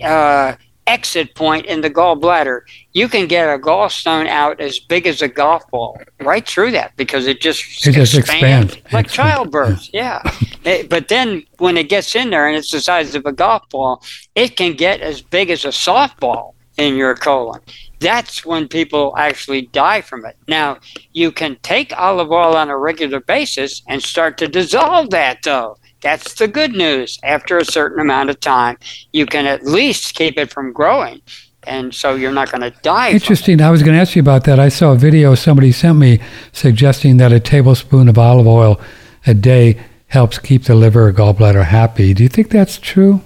uh, exit point in the gallbladder, you can get a gallstone out as big as a golf ball right through that because it just It just expands. like Expands, childbirth. Yeah, Eh, but then when it gets in there and it's the size of a golf ball, it can get as big as a softball in your colon. That's when people actually die from it. Now, you can take olive oil on a regular basis and start to dissolve that, though. That's the good news. After a certain amount of time, you can at least keep it from growing. And so you're not going to die. Interesting. I was going to ask you about that. I saw a video somebody sent me suggesting that a tablespoon of olive oil a day helps keep the liver or gallbladder happy. Do you think that's true?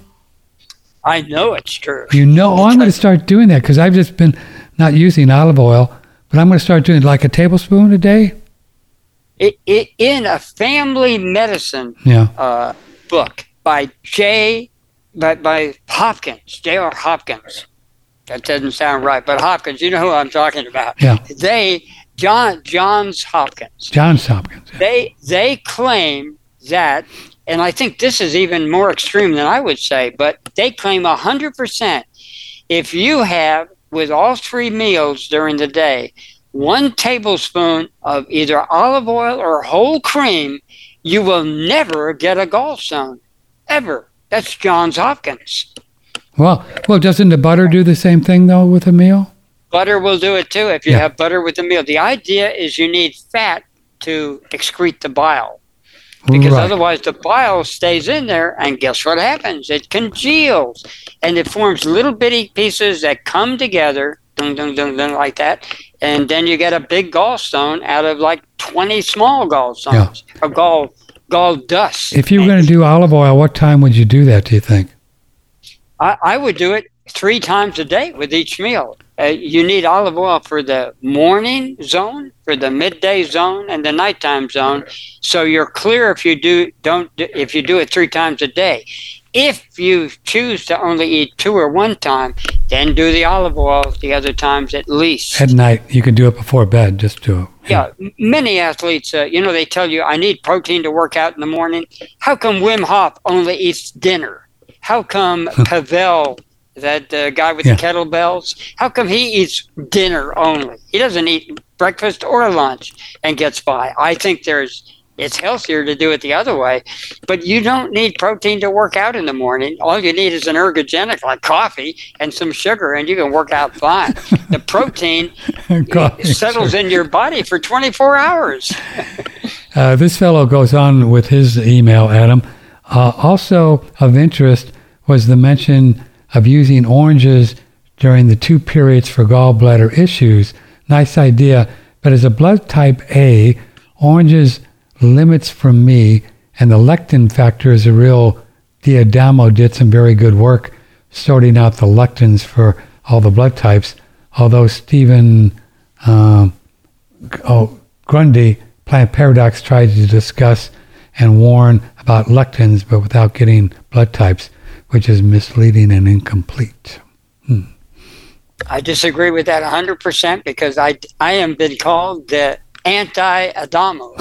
I know it's true. You know, oh, I'm going to start doing that because I've just been not using olive oil, but I'm going to start doing like a tablespoon a day. It, it, in a family medicine Yeah. uh, book by J. by, by Hopkins, J.R. Hopkins. That doesn't sound right, but Hopkins, you know who I'm talking about. Yeah. They John Johns Hopkins. Johns Hopkins. They they claim that, and I think this is even more extreme than I would say, but they claim hundred percent. If you have with all three meals during the day, one tablespoon of either olive oil or whole cream, you will never get a gallstone, ever. That's Johns Hopkins. Well, well, doesn't the butter do the same thing though with a meal? Butter will do it too if you Yeah. have butter with the meal. The idea is you need fat to excrete the bile. because right. otherwise the bile stays in there and guess what happens it congeals and it forms little bitty pieces that come together dun, dun, dun, dun, like that and then you get a big gallstone out of like 20 small gallstones or gall gall dust If you were going to do olive oil, what time would you do that? Do you think? I, I would do it three times a day with each meal. Uh, you need olive oil for the morning zone, for the midday zone, and the nighttime zone. So you're clear if you do don't do- if you do it three times a day. If you choose to only eat two or one time, then do the olive oil the other times at least. At night, you can do it before bed. Just do it. Yeah, many athletes, uh, you know, they tell you, I need protein to work out in the morning. How come Wim Hof only eats dinner? How come Pavel, that uh, guy with Yeah. the kettlebells, how come he eats dinner only? He doesn't eat breakfast or lunch and gets by. I think there's, it's healthier to do it the other way, but you don't need protein to work out in the morning. All you need is an ergogenic like coffee and some sugar, and you can work out fine. the protein settles in your body for 24 hours. Uh, this fellow goes on with his email, Adam. Uh, also of interest was the mention of using oranges during the two periods for gallbladder issues. Nice idea, but as a blood type A, oranges limits from me, and the lectin factor is a real. D'Adamo did some very good work sorting out the lectins for all the blood types. Although Stephen um, oh, Gundry Plant Paradox tried to discuss and warn about lectins, but without getting blood types, which is misleading and incomplete. I disagree with that 100% because I, I am been called the anti Adamo.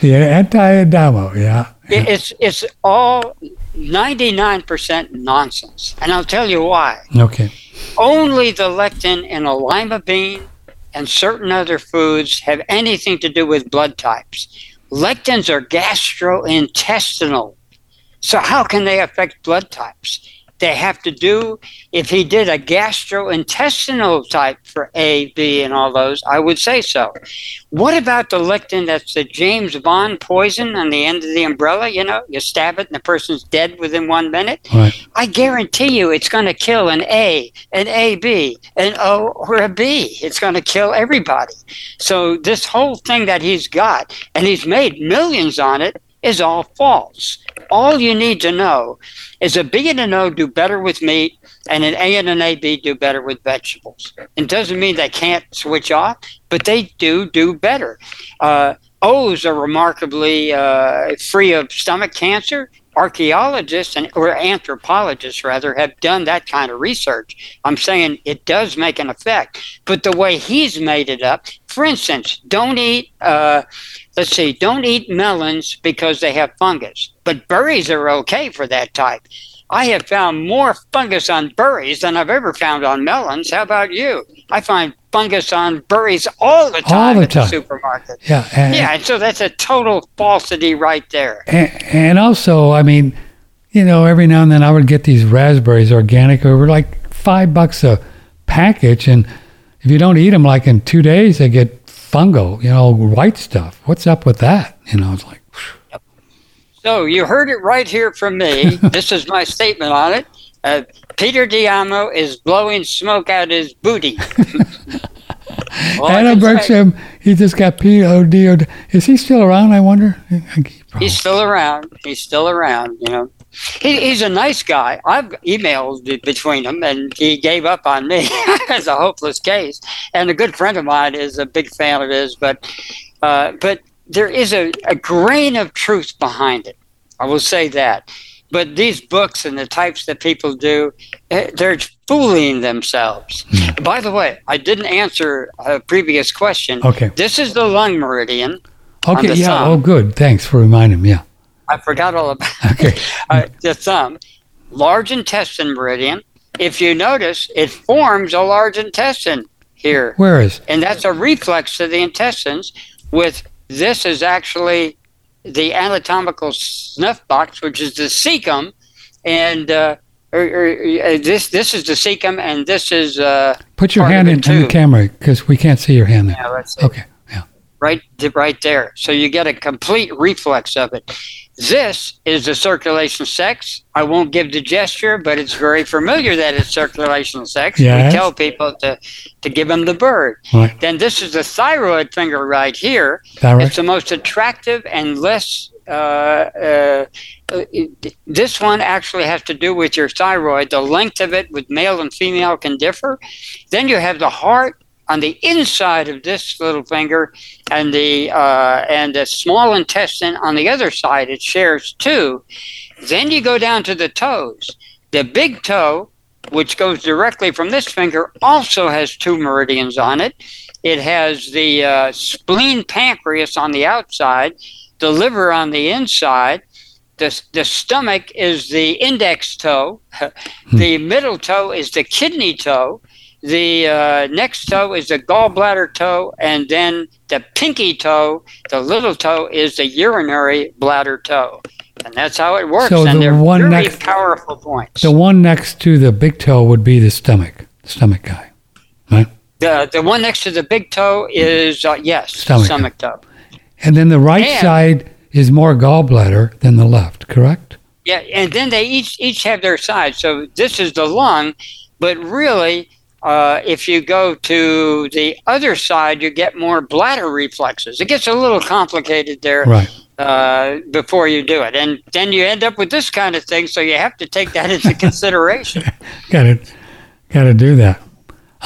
the anti-Adamo, yeah. It- It's it's all 99% nonsense. And I'll tell you why. Okay. Only the lectin in a lima bean and certain other foods have anything to do with blood types. Lectins are gastrointestinal. So how can they affect blood types? They have to do if he did a gastrointestinal type for A, B, and all those, I would say so. What about the lectin that's the James Bond poison on the end of the umbrella? You know, you stab it and the person's dead within one minute. Right. I guarantee you it's going to kill an A, an AB, an O, or a B. It's going to kill everybody. So this whole thing that he's got, and he's made millions on it, is all false. All you need to know is a B and an O do better with meat, and an A and an AB do better with vegetables. It doesn't mean they can't switch off, but they do do better. Uh, O's are remarkably uh, free of stomach cancer. Archaeologists and or anthropologists rather have done that kind of research. I'm saying it does make an effect, but the way he's made it up. For instance, don't eat. Uh, let's see, don't eat melons because they have fungus, but berries are okay for that type. I have found more fungus on berries than I've ever found on melons. How about you? I find fungus on berries all the time the at time. the supermarket. Yeah. And, Yeah, and so that's a total falsity right there. And, and also, I mean, you know, every now and then I would get these raspberries organic over like five bucks a package. And if you don't eat them like in two days, they get fungal, you know, white stuff. What's up with that? You know, it's like, So you heard it right here from me. this is my statement on it. Uh, Peter D'Adamo is blowing smoke out his booty. I Anna Bergstrom, he just got POD. Is he still around, I wonder? I- He's still around. He's still around. You know, he, he's a nice guy. I've emailed between them, and he gave up on me as a hopeless case. And a good friend of mine is a big fan of his, but uh, but there is a, a grain of truth behind it. I will say that. But these books and the types that people do, eh, they're fooling themselves. By the way, I didn't answer a previous question. Okay. This is the lung meridian. Okay, yeah. thumb. Oh, good. Thanks for reminding me. Yeah. I forgot all about Okay. uh, the thumb. Large intestine meridian. If you notice, it forms a large intestine here, Where is? and that's a reflex to the intestines. With this is actually the anatomical snuff box, which is the cecum, and uh, or, or, uh, this this is the cecum, and this is uh, Put your hand it in, in the camera because we can't see your hand there. yeah, let's see. Okay. Right right there. So you get a complete reflex of it. This is the circulation sex. I won't give the gesture, but it's very familiar that it's circulation sex. Yes. We tell people to, to give them the bird. Right. Then this is the thyroid finger right here. right? It's the most attractive and less. Uh, uh, this one actually has to do with your thyroid. The length of it with male and female can differ. Then you have the heart on the inside of this little finger, and the uh, and the small intestine on the other side. It shares two. Then you go down to the toes. The big toe, which goes directly from this finger, also has two meridians on it. It has the uh, spleen pancreas on the outside, the liver on the inside. The, the stomach is the index toe. the middle toe is the kidney toe. The uh, next toe is the gallbladder toe. And then the pinky toe, the little toe, is the urinary bladder toe. And that's how it works. So and the they're one very next- powerful points. The one next to the big toe would be the stomach, stomach guy, right? The, the one next to the big toe is, uh, yes, Stomach. stomach toe. And then the right And- side is more gallbladder than the left, correct? Yeah, and then they each each have their side. So this is the lung, but really, uh, if you go to the other side, you get more bladder reflexes. It gets a little complicated there Right. uh, before you do it, and then you end up with this kind of thing. So you have to take that into consideration. Got to, got to do that.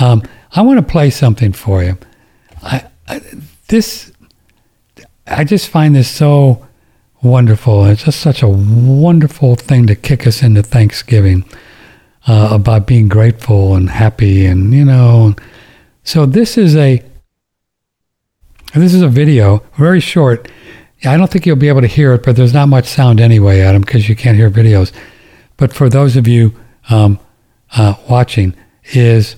Um, I want to play something for you. I, I, this, I just find this so wonderful. It's just such a wonderful thing to kick us into Thanksgiving uh, about being grateful and happy, and you know. So this is a this is a video, very short. I don't think you'll be able to hear it, but there's not much sound anyway, Adam, because you can't hear videos. But for those of you um, uh, watching, is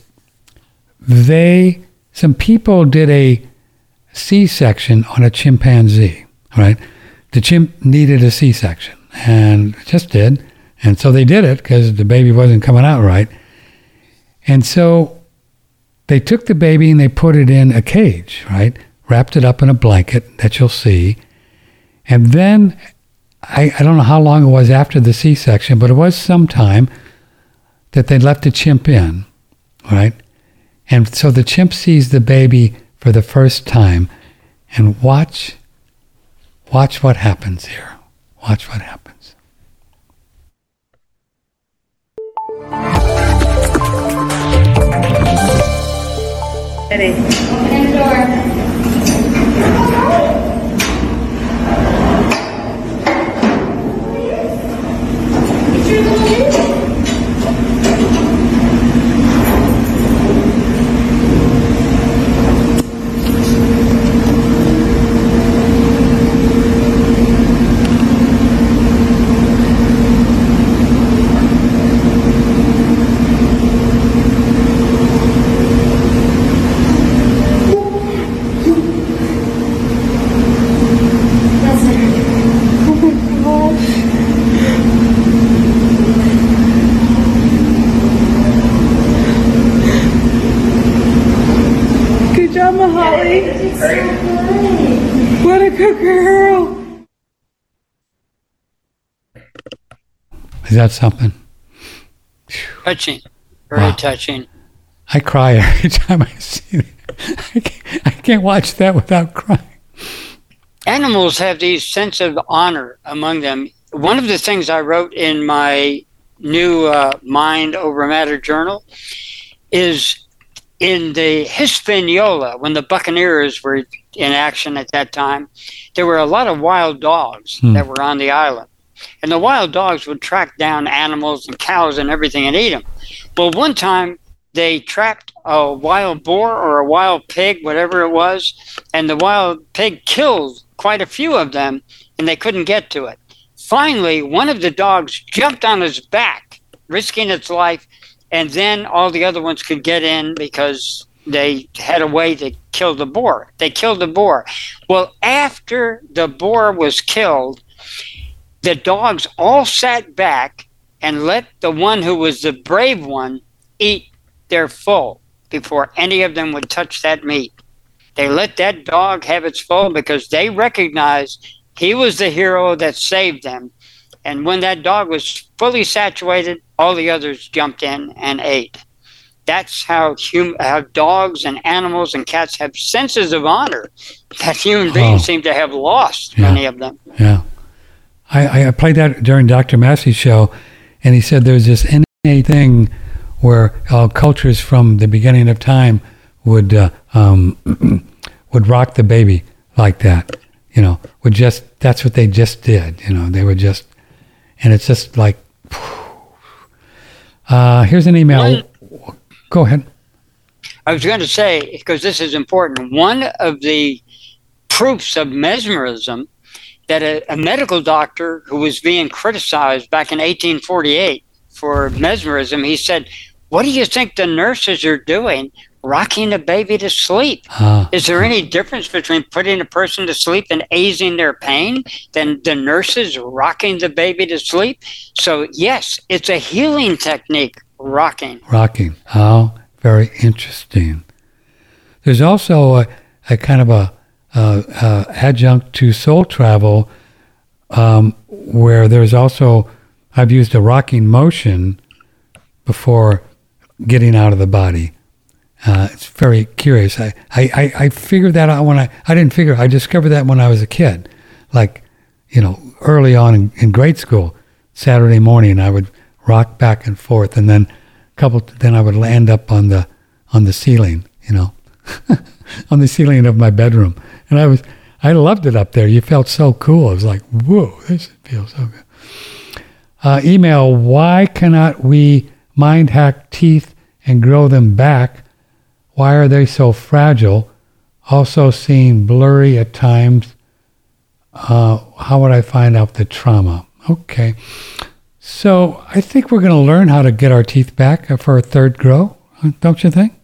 they some people did a C-section on a chimpanzee, right? The chimp needed a C-section, and just did, and so they did it because the baby wasn't coming out right, and so they took the baby and they put it in a cage, right? Wrapped it up in a blanket that you'll see, and then I, I don't know how long it was after the C-section, but it was some time that they left the chimp in, right? And so the chimp sees the baby for the first time and watch watch what happens here. Watch what happens. Peraí. That something? Touching. Very wow. touching. I cry every time I see it. I can't, I can't watch that without crying. Animals have these sense of honor among them. One of the things I wrote in my new uh, Mind Over Matter journal is in the Hispaniola, when the Buccaneers were in action at that time, there were a lot of wild dogs hmm. that were on the island. And the wild dogs would track down animals and cows and everything and eat them. But one time they trapped a wild boar or a wild pig, whatever it was, and the wild pig killed quite a few of them and they couldn't get to it. Finally, one of the dogs jumped on his back, risking its life, and then all the other ones could get in because they had a way to kill the boar. They killed the boar. Well, after the boar was killed, the dogs all sat back and let the one who was the brave one eat their full before any of them would touch that meat. They let that dog have its full because they recognized he was the hero that saved them. And when that dog was fully saturated, all the others jumped in and ate. That's how, hum- how dogs and animals and cats have senses of honor that human beings oh. seem to have lost, yeah. many of them. Yeah. I, I played that during Dr. Massey's show, and he said there's this innate thing where uh, cultures from the beginning of time would uh, um, would rock the baby like that. You know, would just that's what they just did. You know, they would just, and it's just like. Uh, here's an email. One, Go ahead. I was going to say because this is important. One of the proofs of mesmerism that a, a medical doctor who was being criticized back in 1848 for mesmerism, he said, What do you think the nurses are doing rocking a baby to sleep. Uh, Is there any difference between putting a person to sleep and easing their pain than the nurses rocking the baby to sleep? So, yes, it's a healing technique, rocking. Rocking. How very interesting. There's also a, a kind of a uh, uh, adjunct to soul travel, um, where there's also I've used a rocking motion before getting out of the body. Uh, it's very curious. I, I, I figured that out when I, I didn't figure, I discovered that when I was a kid. Like, you know, early on in, in grade school, Saturday morning, I would rock back and forth and then couple, then I would land up on the, on the ceiling, you know, on the ceiling of my bedroom and I was I loved it up there. You felt so cool. It was like, whoa, this feels so good. Uh, email, why cannot we mind hack teeth and grow them back? Why are they so fragile? Also seem blurry at times. Uh, how would I find out the trauma? Okay. So I think we're going to learn how to get our teeth back for a third grow, don't you think?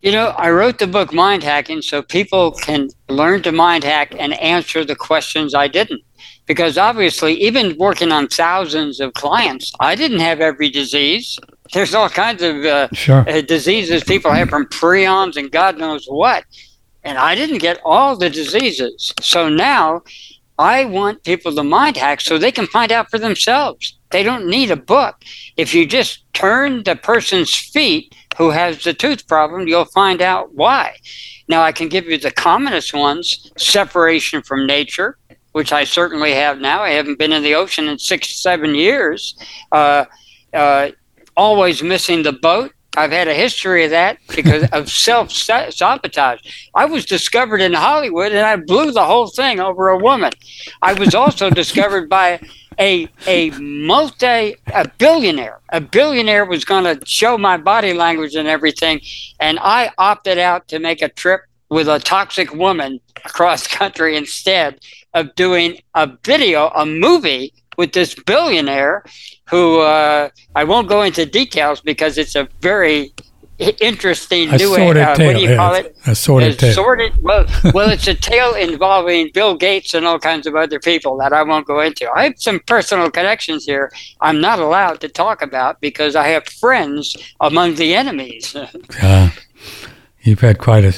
You know, I wrote the book Mind Hacking so people can learn to mind hack and answer the questions I didn't. Because obviously, even working on thousands of clients, I didn't have every disease. There's all kinds of uh, sure. uh, diseases people have from prions and God knows what. And I didn't get all the diseases. So now I want people to mind hack so they can find out for themselves. They don't need a book. If you just turn the person's feet who has the tooth problem, you'll find out why. Now, I can give you the commonest ones separation from nature, which I certainly have now. I haven't been in the ocean in six, seven years. Uh, uh, always missing the boat. I've had a history of that because of self sabotage. I was discovered in Hollywood and I blew the whole thing over a woman. I was also discovered by a a multi a billionaire. A billionaire was going to show my body language and everything, and I opted out to make a trip with a toxic woman across country instead of doing a video, a movie with this billionaire who uh, I won't go into details because it's a very interesting a new sordid uh, tale. what do you yeah, call it? A sordid a tale. Sordid, well, well, it's a tale involving Bill Gates and all kinds of other people that I won't go into. I have some personal connections here I'm not allowed to talk about because I have friends among the enemies. Uh, you've had quite a.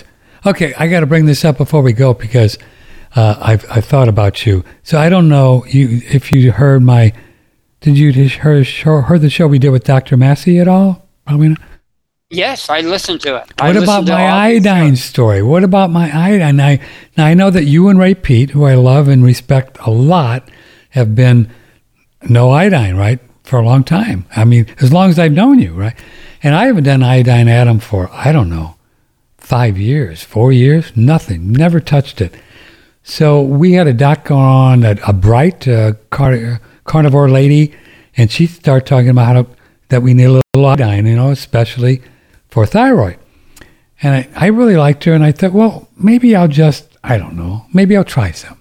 Okay, I got to bring this up before we go because uh, I've I've thought about you. So I don't know you if you heard my. Did you hear heard the show we did with Dr. Massey at all? Probably not. Yes, I listened to it. What about my iodine story? What about my iodine? I, now I know that you and Ray Peat, who I love and respect a lot, have been no iodine, right, for a long time. I mean, as long as I've known you, right? And I haven't done iodine atom for I don't know, five years, four years, nothing, never touched it. So we had a doc going on, a, a bright uh, car, carnivore lady, and she started talking about how to, that we need a little iodine, you know, especially for thyroid. And I, I really liked her, and I thought, well, maybe I'll just, I don't know, maybe I'll try some.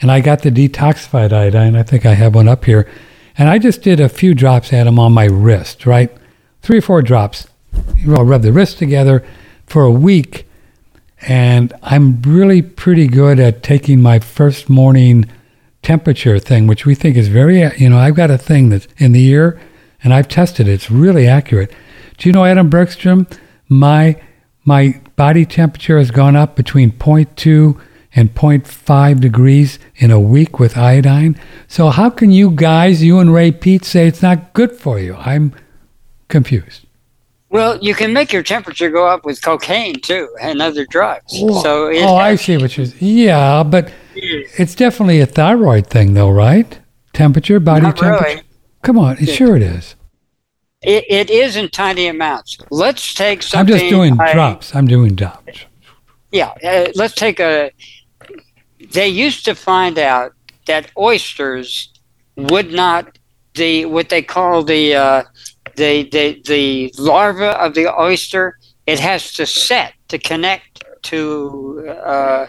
And I got the detoxified iodine. I think I have one up here. And I just did a few drops at them on my wrist, right? Three or four drops. You know, rub the wrist together for a week. And I'm really pretty good at taking my first morning temperature thing, which we think is very, you know, I've got a thing that's in the ear and I've tested it. It's really accurate. Do you know, Adam Bergstrom, my, my body temperature has gone up between 0.2 and 0.5 degrees in a week with iodine. So how can you guys, you and Ray Peat, say it's not good for you? I'm confused. Well, you can make your temperature go up with cocaine too and other drugs. Oh, so it oh, I see what you're. Yeah, but it's definitely a thyroid thing, though, right? Temperature, body temperature. really. Come on, it, sure it is. It, it is in tiny amounts. Let's take something. I'm just doing I- drops. I'm doing drops. Yeah, uh, let's take a. They used to find out that oysters would not the what they call the uh, the the the larva of the oyster. It has to set to connect to uh,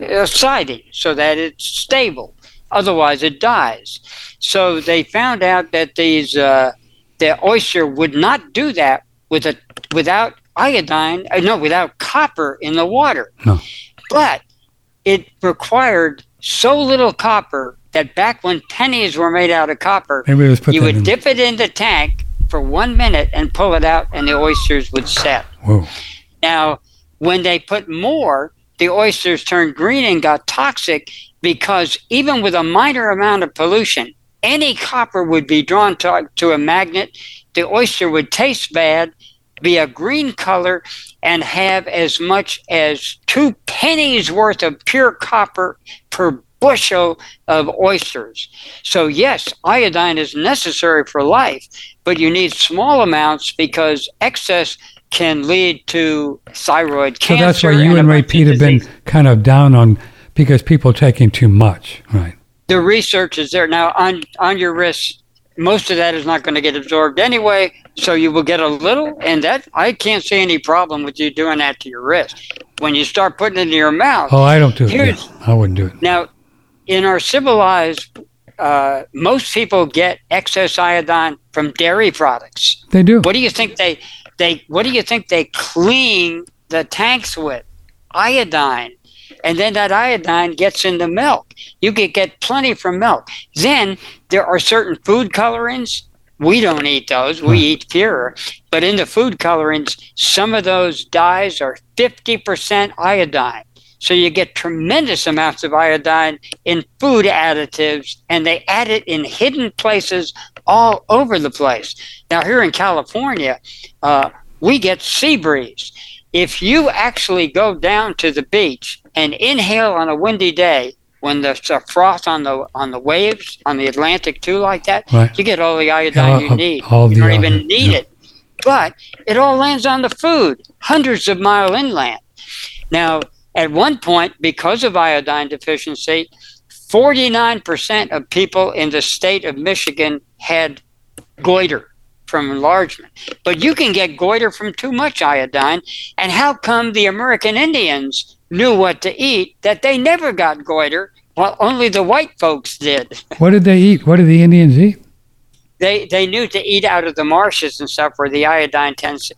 a siding so that it's stable. Otherwise, it dies. So they found out that these uh, the oyster would not do that with a without iodine. Uh, no, without copper in the water. No. But it required so little copper that back when pennies were made out of copper, Maybe let's put you would in. dip it in the tank for one minute and pull it out, and the oysters would set. Whoa. Now, when they put more, the oysters turned green and got toxic because even with a minor amount of pollution, any copper would be drawn to, to a magnet. The oyster would taste bad, be a green color, and have as much as two pennies worth of pure copper per bushel of oysters. So, yes, iodine is necessary for life, but you need small amounts because excess can lead to thyroid cancer. So that's why you a and Ray Peat have been kind of down on because people are taking too much, right? The research is there now on on your wrist. Most of that is not going to get absorbed anyway, so you will get a little, and that I can't see any problem with you doing that to your wrist. When you start putting it in your mouth, Oh, I don't do it. Yeah, I wouldn't do it. Now, in our civilized, uh, most people get excess iodine from dairy products. They do. What do you think they they What do you think they clean the tanks with? Iodine, and then that iodine gets in the milk. You could get plenty from milk. Then there are certain food colorings. We don't eat those. We eat pure. But in the food colorings, some of those dyes are 50% iodine. So you get tremendous amounts of iodine in food additives, and they add it in hidden places all over the place. Now, here in California, uh, we get sea breeze. If you actually go down to the beach and inhale on a windy day, when there's a froth on the on the waves on the Atlantic too, like that, Right. you get all the iodine All- you need. all you don't even need yeah. it, but it all lands on the food, hundreds of mile inland. Now, at one point, because of iodine deficiency, 49% of people in the state of Michigan had goiter from enlargement. But you can get goiter from too much iodine. And how come the American Indians knew what to eat that they never got goiter while only the white folks did? What did they eat? What did the Indians eat? They, they knew to eat out of the marshes and stuff where the iodine tends.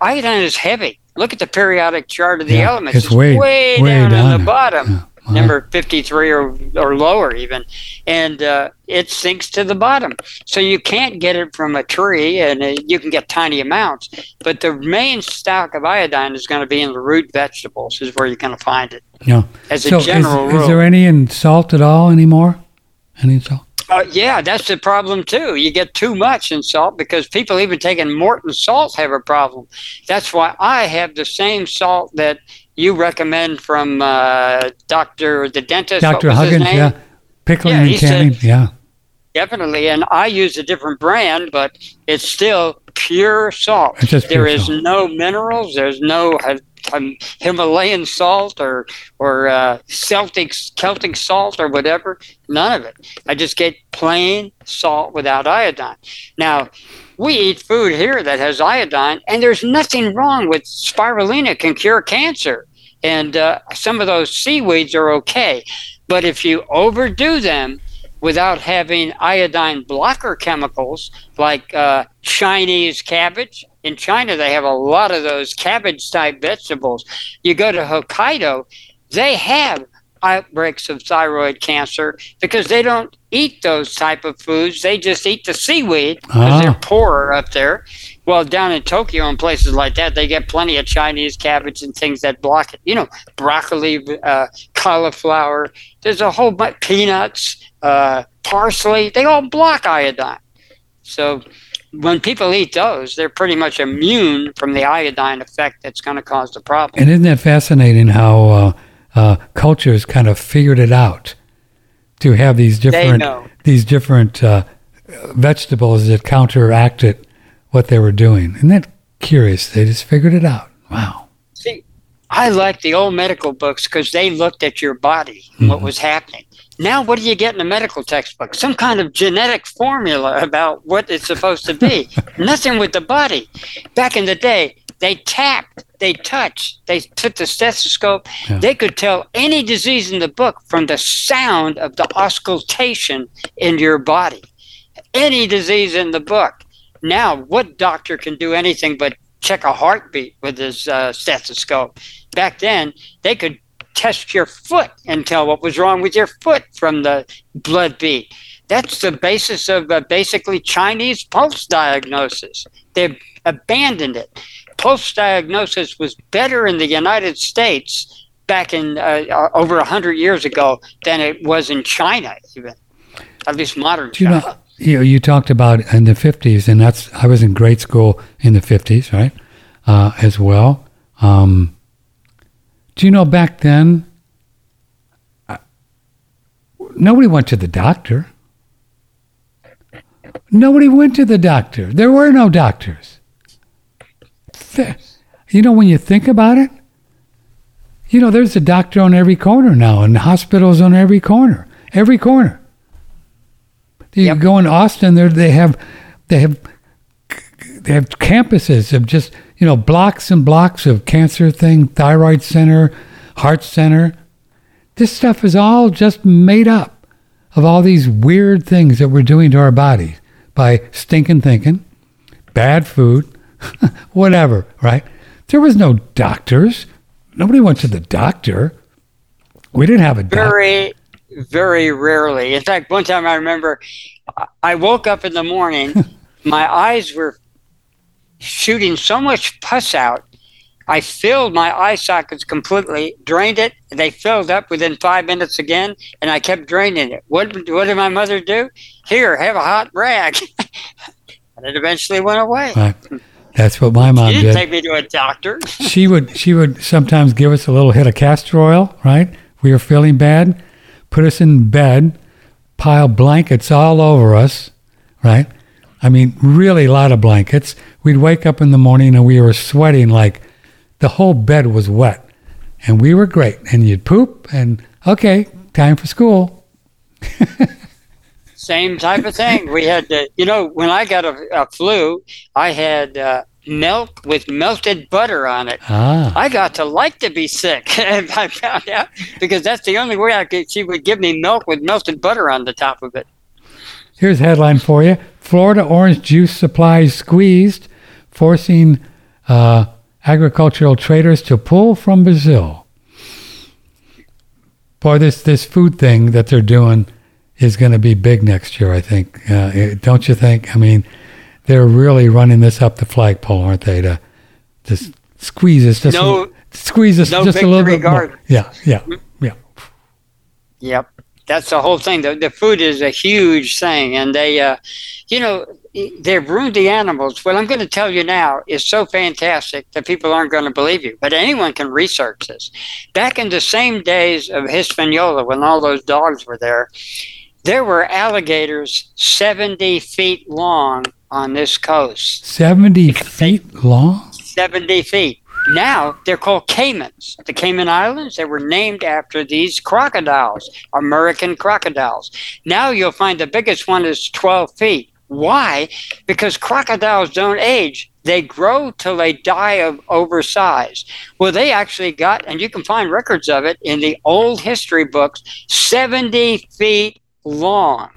Iodine is heavy. Look at the periodic chart of the Yeah, elements. it's way- way, way down, down in the bottom Yeah. Wow. number 53 or, or lower even and uh, it sinks to the bottom so you can't get it from a tree and uh, you can get tiny amounts but the main stock of iodine is going to be in the root vegetables is where you're going to find it yeah as a So is, general rule is there any in salt at all anymore? Any salt? uh, yeah that's the problem too you get too much in salt because people even taking morton salt have a problem that's why i have the same salt that you recommend from uh, doctor the dentist his Huggins, name? yeah. Pickling Yeah, and he said- canning, yeah. Definitely, and I use a different brand, but it's still pure salt. It's just There pure is salt. no minerals. There's no uh, um, Himalayan salt or or uh, Celtic Celtic salt or whatever. None of it. I just get plain salt without iodine. Now, we eat food here that has iodine, and there's nothing wrong with spirulina can cure cancer, and uh, some of those seaweeds are okay. But if you overdo them, without having iodine blocker chemicals like uh, Chinese cabbage. In China, they have a lot of those cabbage type vegetables. You go to Hokkaido, they have outbreaks of thyroid cancer because they don't eat those type of foods. They just eat the seaweed because Ah. they're poorer up there. Well, down in Tokyo and places like that, they get plenty of Chinese cabbage and things that block it. You know, broccoli, uh, cauliflower. There's a whole bunch peanuts, uh, parsley. They all block iodine. So when people eat those, they're pretty much immune from the iodine effect that's going to cause the problem. And isn't that fascinating how uh, uh, cultures kind of figured it out to have these different these different uh, vegetables that counteracted what they were doing? Isn't that curious? They just figured it out. Wow. See, I like the old medical books because they looked at your body and what was happening. Now, what do you get in a medical textbook? Some kind of genetic formula about what it's supposed to be. Nothing with the body. Back in the day, they tapped, they touched, they took the stethoscope. Yeah. They could tell any disease in the book from the sound of the auscultation in your body. Any disease in the book. Now, what doctor can do anything but check a heartbeat with his uh, stethoscope? Back then, they could test your foot and tell what was wrong with your foot from the blood beat. That's the basis of uh, basically Chinese pulse diagnosis. They've abandoned it. Pulse diagnosis was better in the United States back in uh, uh, over 100 years ago than it was in China, even. At least modern Do you China. know? You, know, you talked about in the fifties, and that's I was in grade school in the fifties, right? Uh, as well. Um, do you know back then? uh, Nobody went to the doctor. Nobody went to the doctor. There were no doctors. You know, when you think about it, you know, there's a doctor on every corner now, and hospitals on every corner, every corner. You Yep. go in Austin, there they have, they have, they have campuses of just you know blocks and blocks of cancer thing, thyroid center, heart center. This stuff is all just made up of all these weird things that we're doing to our bodies by stinking thinking, bad food, whatever, right? There was no doctors. Nobody went to the doctor. We didn't have a doctor. Very, very rarely. In fact, one time I remember I- woke up in the morning, my eyes were shooting so much pus out. I filled my eye sockets completely, drained it. and They filled up within five minutes again, and I kept draining it. What, what did my mother do? Here, have a hot rag. and it eventually went away. Right. That's what my mom She didn't did. take me to a doctor. she would she would sometimes give us a little hit of castor oil, right? We were feeling bad, put us in bed, pile blankets all over us, right? I mean, really a lot of blankets. We'd wake up in the morning and we were sweating like the whole bed was wet. And we were great. And you'd poop and okay, time for school. Same type of thing. We had, to, you know, when I got a, a flu, I had uh, milk with melted butter on it. Ah. I got to like to be sick. and I found out because that's the only way I could. She would give me milk with melted butter on the top of it. Here's a headline for you Florida orange juice supplies squeezed, forcing uh, agricultural traders to pull from Brazil. Boy, this, this food thing that they're doing is going to be big next year, I think. Uh, don't you think? I mean, they're really running this up the flagpole, aren't they? To just squeeze us, just No- squeeze us no just a little victory bit more. Yeah, yeah, yeah. Yep, that's the whole thing. The, the food is a huge thing, and they, uh, you know, they've ruined the animals. What I'm going to tell you now is so fantastic that people aren't going to believe you, but anyone can research this. Back in the same days of Hispaniola, when all those dogs were there, there were alligators 70 feet long on this coast. 70 feet long? 70 feet. Now they're called caimans. The Cayman Islands, they were named after these crocodiles, American crocodiles. Now you'll find the biggest one is 12 feet. Why? Because crocodiles don't age. They grow till they die of oversize. Well, they actually got, and you can find records of it in the old history books, 70 feet long.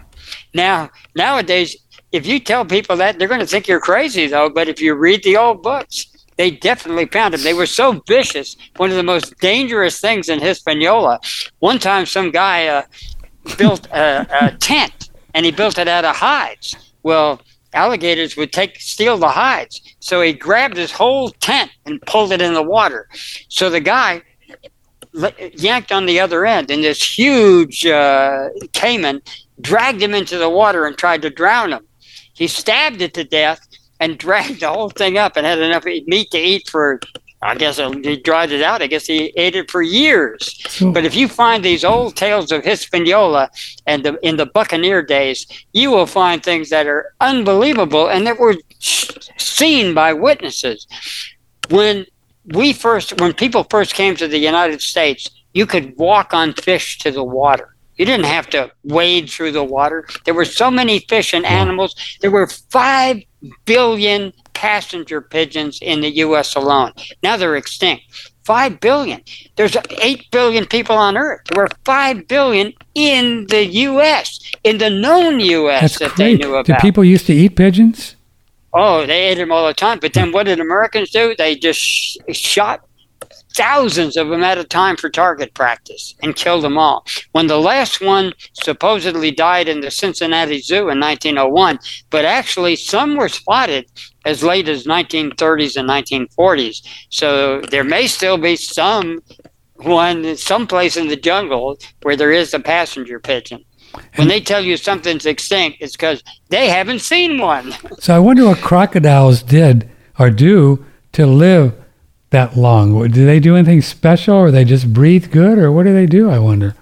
Now, nowadays, if you tell people that, they're going to think you're crazy, though. But if you read the old books, they definitely found them. They were so vicious. One of the most dangerous things in Hispaniola. One time, some guy uh, built a, a tent, and he built it out of hides. Well, alligators would take steal the hides, so he grabbed his whole tent and pulled it in the water. So the guy yanked on the other end, and this huge uh, caiman dragged him into the water and tried to drown him. He stabbed it to death and dragged the whole thing up and had enough meat to eat for. I guess uh, he dried it out. I guess he ate it for years. But if you find these old tales of Hispaniola and the, in the Buccaneer days, you will find things that are unbelievable and that were seen by witnesses. When we first, when people first came to the United States, you could walk on fish to the water. You didn't have to wade through the water. There were so many fish and animals. There were five billion passenger pigeons in the U.S. alone. Now they're extinct. Five billion. There's eight billion people on Earth. There were five billion in the U.S. in the known U.S. That's that they knew Do about. people used to eat pigeons? Oh, they ate them all the time. But then what did Americans do? They just sh- shot thousands of them at a time for target practice and killed them all. When the last one supposedly died in the Cincinnati Zoo in 1901, but actually some were spotted as late as 1930s and 1940s. So there may still be some one someplace in the jungle where there is a passenger pigeon. When they tell you something's extinct, it's because they haven't seen one. So I wonder what crocodiles did or do to live that long. Do they do anything special or they just breathe good or what do they do, I wonder?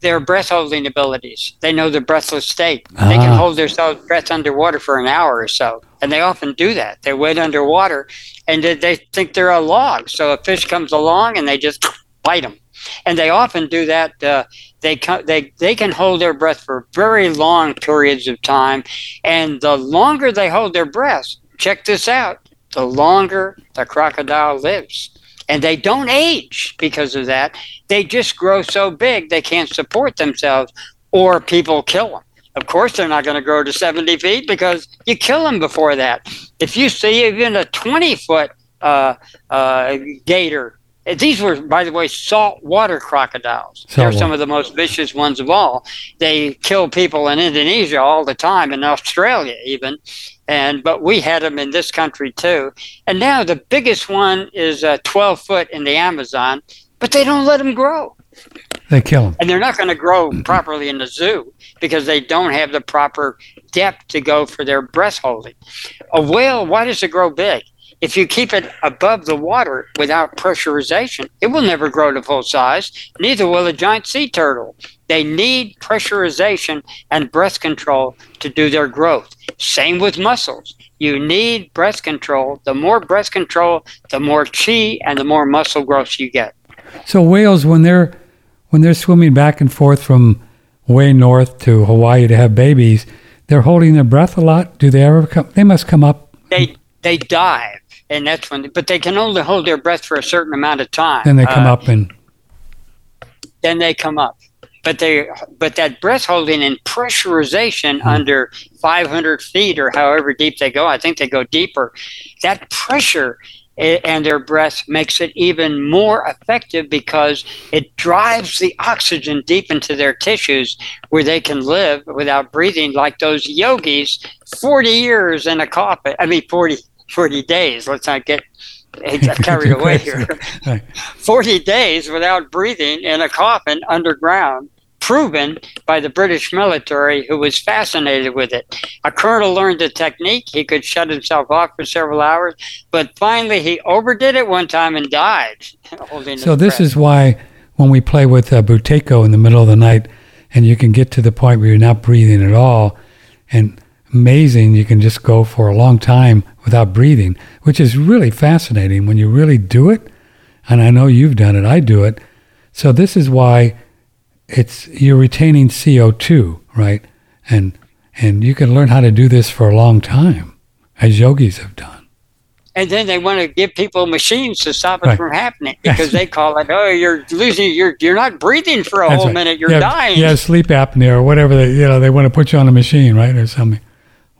their breath holding abilities. They know the breathless state. They can Ah. hold their breath underwater for an hour or so. And they often do that. They wait underwater and they, they think they're a log. So a fish comes along and they just bite them. And they often do that. Uh, they, they, they can hold their breath for very long periods of time. And the longer they hold their breath, check this out, the longer the crocodile lives. And they don't age because of that. They just grow so big they can't support themselves, or people kill them. Of course, they're not going to grow to 70 feet because you kill them before that. If you see even a 20 foot uh, uh, gator, uh, these were, by the way, saltwater crocodiles. They're Saltwater. some of the most vicious ones of all. They kill people in Indonesia all the time, in Australia even and but we had them in this country too. And now the biggest one is uh, 12 foot in the Amazon, but they don't let them grow, They kill them. and they're not going to grow properly in the zoo because they don't have the proper depth to go for their breath holding. A whale, why does it grow big? If you keep it above the water without pressurization, it will never grow to full size. Neither will a giant sea turtle. They need pressurization and breath control to do their growth. Same with muscles. You need breath control. The more breath control, the more chi and the more muscle growth you get. So whales, when they're when they're swimming back and forth from way north to Hawaii to have babies, they're holding their breath a lot. Do they ever come? They must come up. They they dive, and that's when. But they can only hold their breath for a certain amount of time. Then they come Uh, up and then they come up. But they, but that breath holding and pressurization Hmm. under 500 feet or however deep they go, I think they go deeper. That pressure and their breath makes it even more effective because it drives the oxygen deep into their tissues where they can live without breathing like those yogis 40 years in a coffin. I mean, 40, 40 days. Let's not get carried away here. Right. 40 days without breathing in a coffin underground, proven by the British military who was fascinated with it. A colonel learned the technique. He could shut himself off for several hours, but finally he overdid it one time and died. So this breath. is why when we play with uh, Buteyko in the middle of the night, and you can get to the point where you're not breathing at all, and amazing, you can just go for a long time without breathing, which is really fascinating when you really do it. And I know you've done it. I do it. So this is why it's you're retaining CO2, right? And and you can learn how to do this for a long time, as yogis have done. and then they want to give people machines to stop it Right. from happening because they call it, oh, you're losing, you're you're not breathing for a That's whole right. minute, you're yeah, dying. Yeah, sleep apnea or whatever. They, you know, they want to put you on a machine, right, or something.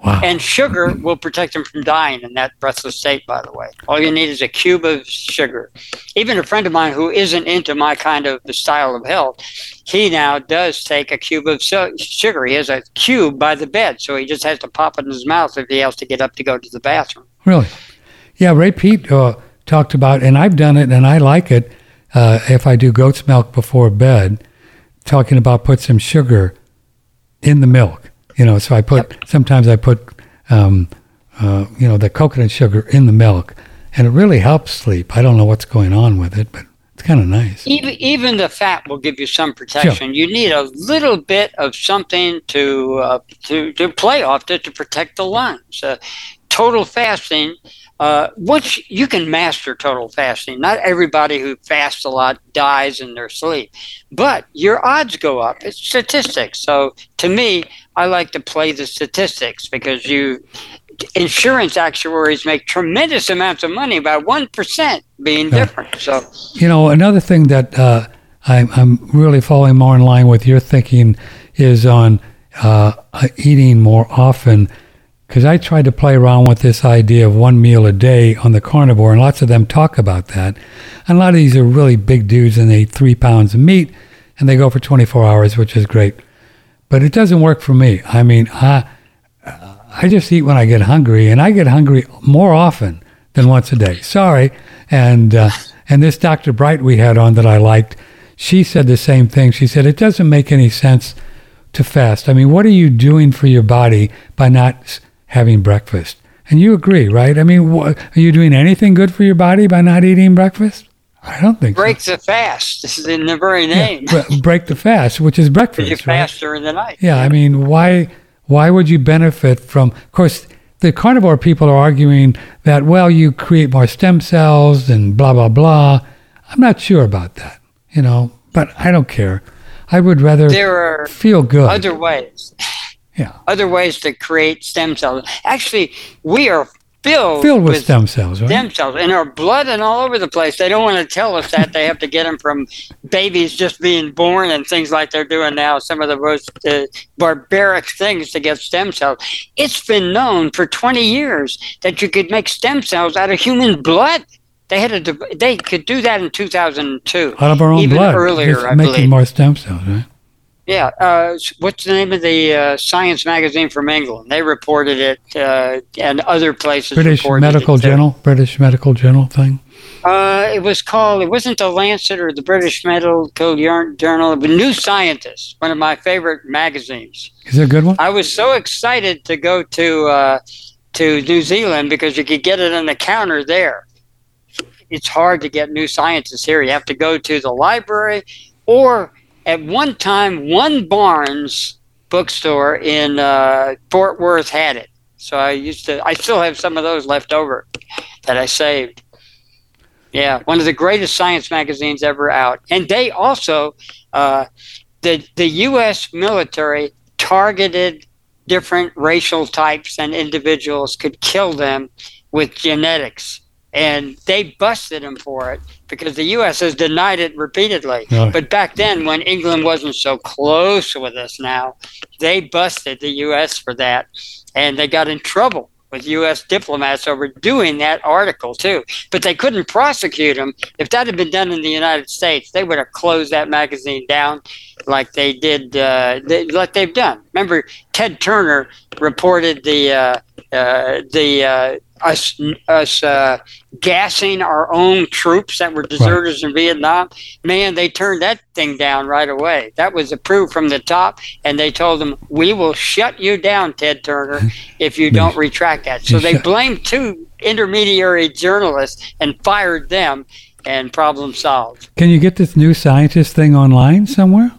Wow. And sugar will protect them from dying in that breathless state, by the way. All you need is a cube of sugar. Even a friend of mine who isn't into my kind of style of health, he now does take a cube of su- sugar. He has a cube by the bed, so he just has to pop it in his mouth if he has to get up to go to the bathroom. Really? Yeah, Ray Peat uh, talked about, and I've done it, and I like it. Uh, if I do goat's milk before bed, talking about put some sugar in the milk. You know, so I put sometimes I put, um, uh, you know, the coconut sugar in the milk, and it really helps sleep. I don't know what's going on with it, but it's kind of nice. Even even the fat will give you some protection. You need a little bit of something to uh, to to play off to to protect the lungs. Uh, total fasting. Uh, once you can master total fasting, not everybody who fasts a lot dies in their sleep, but your odds go up. It's statistics. So to me, I like to play the statistics because you insurance actuaries make tremendous amounts of money by one percent being Yeah. different. So You know, another thing that uh, I'm, I'm really falling more in line with your thinking is on uh, uh, eating more often. Because I tried to play around with this idea of one meal a day on the carnivore, and lots of them talk about that. And a lot of these are really big dudes, and they eat three pounds of meat, and they go for 24 hours, which is great. But it doesn't work for me. I mean, I, I just eat when I get hungry, and I get hungry more often than once a day. Sorry. And uh, and this Dr. Bright we had on that I liked, she said the same thing. She said it doesn't make any sense to fast. I mean, what are you doing for your body by not having breakfast? And you agree, right? I mean, are you doing anything good for your body by not eating breakfast? I don't think so. Break the fast. This is in the very name. Yeah, break the fast, which is you breakfast, right? fast during the night. Yeah, I mean, why why would you benefit from? Of course, the carnivore people are arguing that well, you create more stem cells and blah blah blah. I'm not sure about that, you know, but I don't care. I would rather There are feel good. other ways. yeah, Other ways to create stem cells. Actually, we are filled, filled with, stem cells, right? stem cells in our blood and all over the place. They don't want to tell us that. they have to get them from babies just being born and things like they're doing now. Some of the most uh, barbaric things to get stem cells. It's been known for 20 years that you could make stem cells out of human blood. They had a, they could do that in 2002. Out of our own Even blood, earlier, just I making believe. more stem cells, right? Yeah, uh, what's the name of the uh, science magazine from England? They reported it, uh, and other places. British Medical it. Journal, British Medical Journal thing. Uh, it was called. It wasn't the Lancet or the British Medical Jour- Journal. But New Scientist, one of my favorite magazines. Is it a good one? I was so excited to go to uh, to New Zealand because you could get it on the counter there. It's hard to get New Scientist here. You have to go to the library, or at one time, one Barnes bookstore in uh, Fort Worth had it. So I used to. I still have some of those left over that I saved. Yeah, one of the greatest science magazines ever out, and they also uh, the the U.S. military targeted different racial types and individuals could kill them with genetics. And they busted him for it because the U.S. has denied it repeatedly. But back then, when England wasn't so close with us now, they busted the U.S. for that. And they got in trouble with U.S. diplomats over doing that article, too. But they couldn't prosecute him. If that had been done in the United States, they would have closed that magazine down like they did, uh, they, like they've done. Remember, Ted Turner reported the uh, uh, the uh, us us uh, gassing our own troops that were deserters in Vietnam. Man, they turned that thing down right away. That was approved from the top, and they told them, "We will shut you down, Ted Turner, if you don't retract that." So they blamed two intermediary journalists and fired them, and problem solved. Can you get this new scientist thing online somewhere?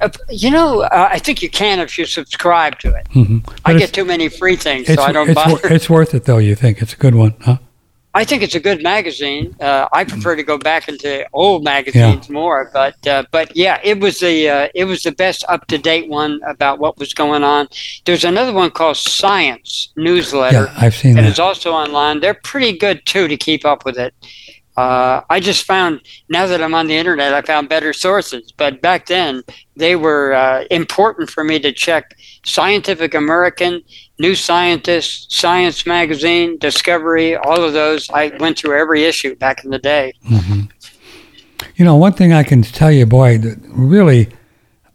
Uh, you know, uh, I think you can if you subscribe to it. hmm I get too many free things, it's, so I don't it's, bother. it's worth it though. You think it's a good one, huh? I think it's a good magazine. Uh, I prefer to go back into old magazines more, but uh, but yeah, it was the uh, it was the best up to date one about what was going on. There's another one called Science Newsletter Yeah, I've seen that that. is also online. They're pretty good too to keep up with it. Uh, I just found now that I'm on the internet, I found better sources. But back then, they were uh, important for me to check Scientific American, New Scientist, Science Magazine, Discovery, all of those. I went through every issue back in the day. hmm You know, one thing I can tell you, boy, that really,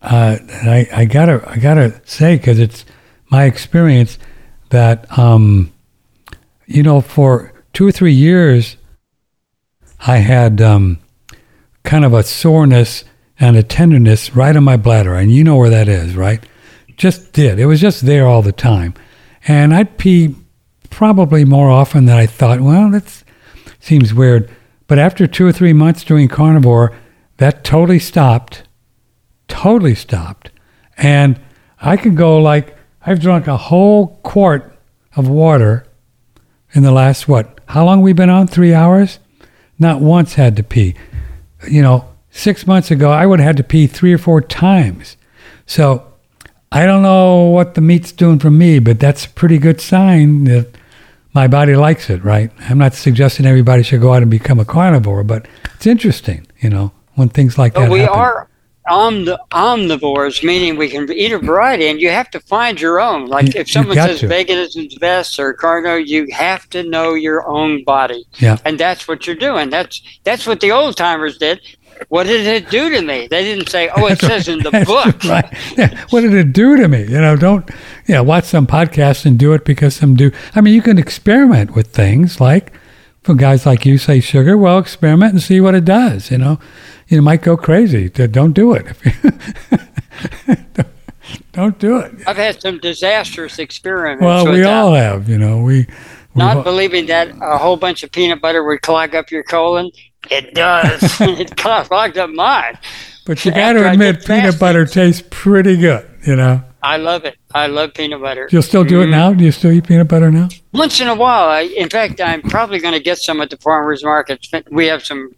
uh, I, I gotta, I gotta say, because it's my experience that, um, you know, for two or three years, I had um, kind of a soreness and a tenderness right on my bladder, and you know where that is, right? Just did. It was just there all the time, and I'd pee probably more often than I thought. Well, that seems weird. But after two or three months doing carnivore, that totally stopped. Totally stopped. And I could go like, I've drunk a whole quart of water in the last, what, how long we been on? Three hours? Not once had to pee. You know, six months ago, I would have had to pee three or four times. So I don't know what the meat's doing for me, but that's a pretty good sign that my body likes it, right? I'm not suggesting everybody should go out and become a carnivore, but it's interesting, you know, when things like But that we happen. are omni- omnivores, meaning we can eat a variety, and you have to find your own. Like You- if someone says to. veganism's best or carno, you have to know your own body. Yeah. And that's what you're doing. That's that's what the old timers did. What did it do to me? They didn't say, "Oh, it says in the book." right? Yeah. What did it do to me? You know, don't yeah, watch some podcasts and do it because some do. I mean, you can experiment with things like for guys like you say sugar. Well, experiment and see what it does. You know, you might go crazy. Don't do it. don't do it. I've had some disastrous experiments. Well, we that. all have. You know, we. we've Not all- believing that a whole bunch of peanut butter would clog up your colon. It does. it clogged up mine. But you got to admit, peanut past butter tastes pretty good. You know, I love it. I love peanut butter. you'll still do it now. Do you still eat peanut butter now? Once in a while, I, in fact, I'm probably going to get some at the farmers market. We have some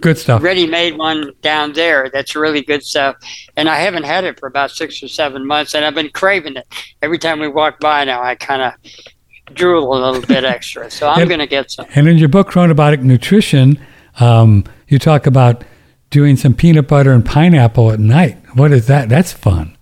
Good stuff. ready-made one down there that's really good stuff, and I haven't had it for about six or seven months, and I've been craving it every time we walk by. Now I kind of drool a little bit extra, so I'm going to get some. And in your book, Chronobiotic Nutrition, um, you talk about doing some peanut butter and pineapple at night. What is that? That's fun.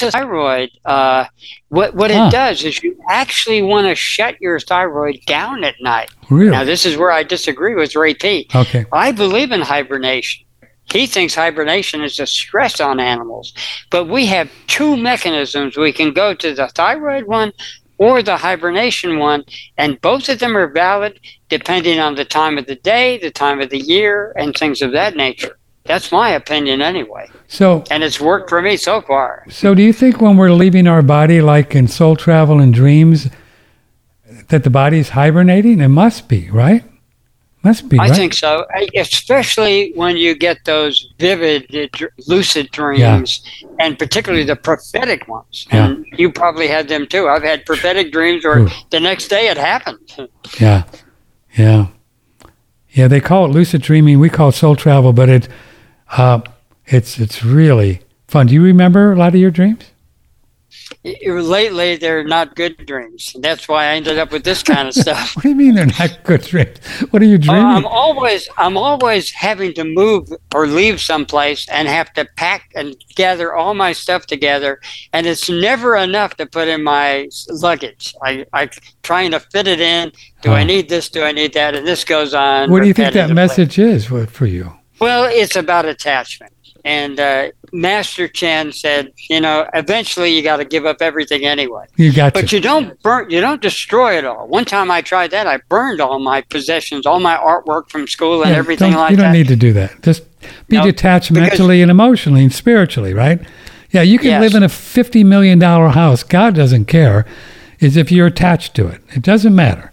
Thyroid. Uh, what what Huh. it does is you actually want to shut your thyroid down at night. Really? Now this is where I disagree with Ray Peat. Okay. I believe in hibernation. He thinks hibernation is a stress on animals. But we have two mechanisms. We can go to the thyroid one or the hibernation one, and both of them are valid depending on the time of the day, the time of the year, and things of that nature. That's my opinion anyway. So, And it's worked for me so far. so do you think when we're leaving our body, like in soul travel and dreams, that the body is hibernating? It must be, right? Must be, I right? think so, especially when you get those vivid, uh, lucid dreams, and particularly the prophetic ones. Yeah. And you probably had them too. I've had prophetic dreams where Ooh. the next day it happened. Yeah, yeah, yeah. They call it lucid dreaming. We call it soul travel, but it, uh, it's it's really fun. Do you remember a lot of your dreams? Lately, they're not good dreams. That's why I ended up with this kind of stuff. What do you mean they're not good dreams? What are you Uh, dreaming? I'm always I'm always having to move or leave someplace and have to pack and gather all my stuff together, and it's never enough to put in my luggage. I I trying to fit it in. Do I need this? Do I need that? And this goes on. what do you think that message is for you? Well, it's about attachment. And uh, Master Chan said, you know, eventually you got to give up everything anyway. You got But to. you don't burn, you don't destroy it all. One time I tried that. I burned all my possessions, all my artwork from school and Yeah, everything like that. you don't that. need to do that. Just be No, detached mentally and emotionally and spiritually, right? Yeah, you can Yes. live in a fifty million dollar house. God doesn't care. Is if you're attached to it. It doesn't matter.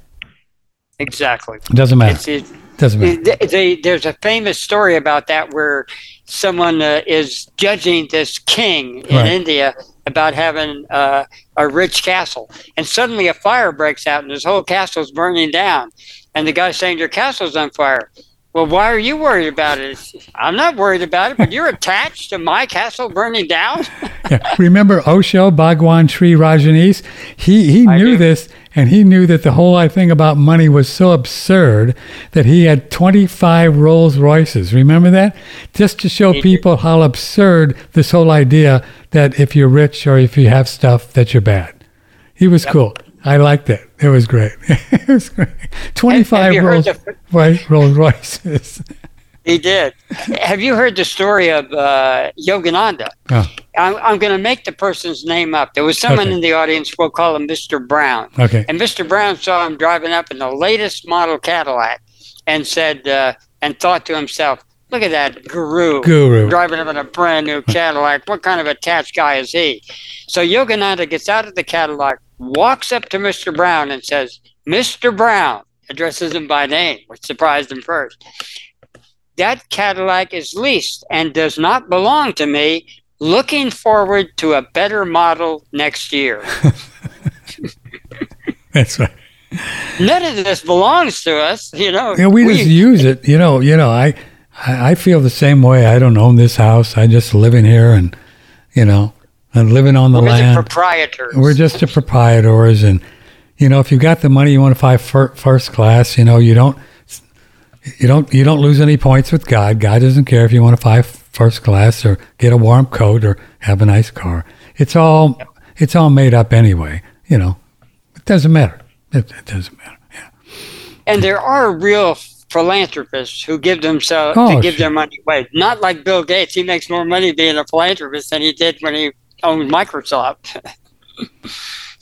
exactly. It doesn't matter. Doesn't matter. they, they, there's a famous story about that where someone uh, is judging this king in Right. India about having uh, a rich castle, and suddenly a fire breaks out and his whole castle's burning down, and the guy's saying your castle's on fire. Well, why are you worried about it? I'm not worried about it, but you're attached to my castle burning down. Yeah. Remember Osho, Bhagwan Shree Rajneesh? He he I knew do. this, and he knew that the whole thing about money was so absurd that he had 25 Rolls Royces. Remember that? Just to show people how absurd this whole idea that if you're rich or if you have stuff that you're bad. He was cool. I liked it. It was great. it was great. 25 you heard Rolls, the- Rolls Royces. He did. Have you heard the story of uh, Yogananda? Oh, I'm, I'm going to make the person's name up. There was someone Okay. in the audience, we'll call him Mr. Brown. okay. And Mr. Brown saw him driving up in the latest model Cadillac and said, uh, and thought to himself, look at that guru, Guru. driving up in a brand new Cadillac. What kind of attached guy is he? So Yogananda gets out of the Cadillac, walks up to Mr. Brown and says, Mr. Brown, addresses him by name, which surprised him first. That Cadillac is leased and does not belong to me. Looking forward to a better model next year. That's right. None of this belongs to us, you know. Yeah, we, just use it. You know, you know, I, I I feel the same way. I don't own this house. I just live in here, and you know, I'm living on the we're the land. proprietors. We're just the proprietors, and you know, if you've got the money, you want to fly fir- first class. You know, you don't, you don't, you don't lose any points with God. God doesn't care if you want to fly first class or get a warm coat or have a nice car. It's all, it's all made up anyway. You know, it doesn't matter. It, it doesn't matter. Yeah. and there are real philanthropists who give themselves Oh, to give sure. their money away. Not like Bill Gates. He makes more money being a philanthropist than he did when he owned Microsoft.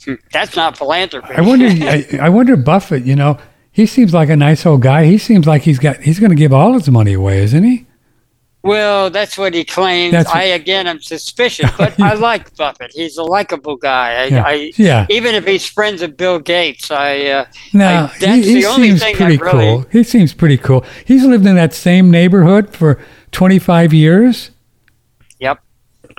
That's not philanthropy. I wonder. I, I wonder Buffett. You know, he seems like a nice old guy. He seems like he's got. He's going to give all his money away, isn't he? Well, that's what he claims. That's I again, I'm suspicious, but I like Buffett. He's a likable guy. I, Yeah. I, Yeah. even if he's friends with Bill Gates, I. Uh, No, I- he, that's he the only seems thing I pretty really- cool. He seems pretty cool. He's lived in that same neighborhood for 25 years. Yep.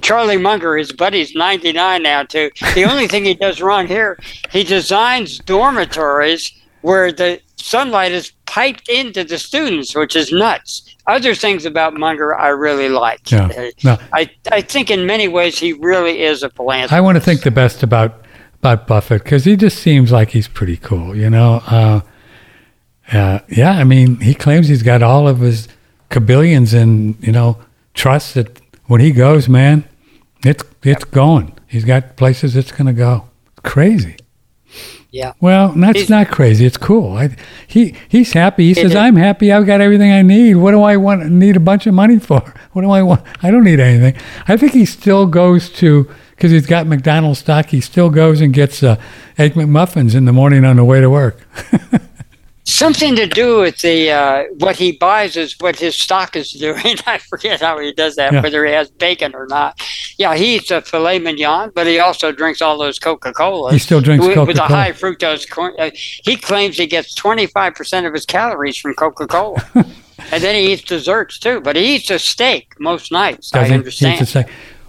Charlie Munger, his buddy's 99 now, too. The only thing he does wrong here, he designs dormitories where the sunlight is piped into the students, which is nuts. Other things about Munger I really like. Yeah. Uh, No, I, I think in many ways he really is a philanthropist. I want to think the best about about Buffett because he just seems like he's pretty cool. You know. Uh, uh, yeah, I mean, he claims he's got all of his cabillions in you know trusts that when he goes, man, it's it's going. He's got places it's going to go. Crazy. Yeah. Well, that's He's- not crazy. It's cool. I, he he's happy. He says, is. "I'm happy. I've got everything I need. What do I want? Need a bunch of money for? What do I want? I don't need anything." I think he still goes to because he's got McDonald's stock. He still goes and gets uh, egg McMuffins in the morning on the way to work. Something to do with the uh, what he buys is what his stock is doing. I forget how he does that, Yeah. whether he has bacon or not. Yeah, he eats a filet mignon, but he also drinks all those Coca Colas. He still drinks with, with a high fructose corn. Uh, he claims he gets twenty five percent of his calories from Coca Cola, and then he eats desserts too. But he eats a steak most nights. I Doesn't- understand. the same.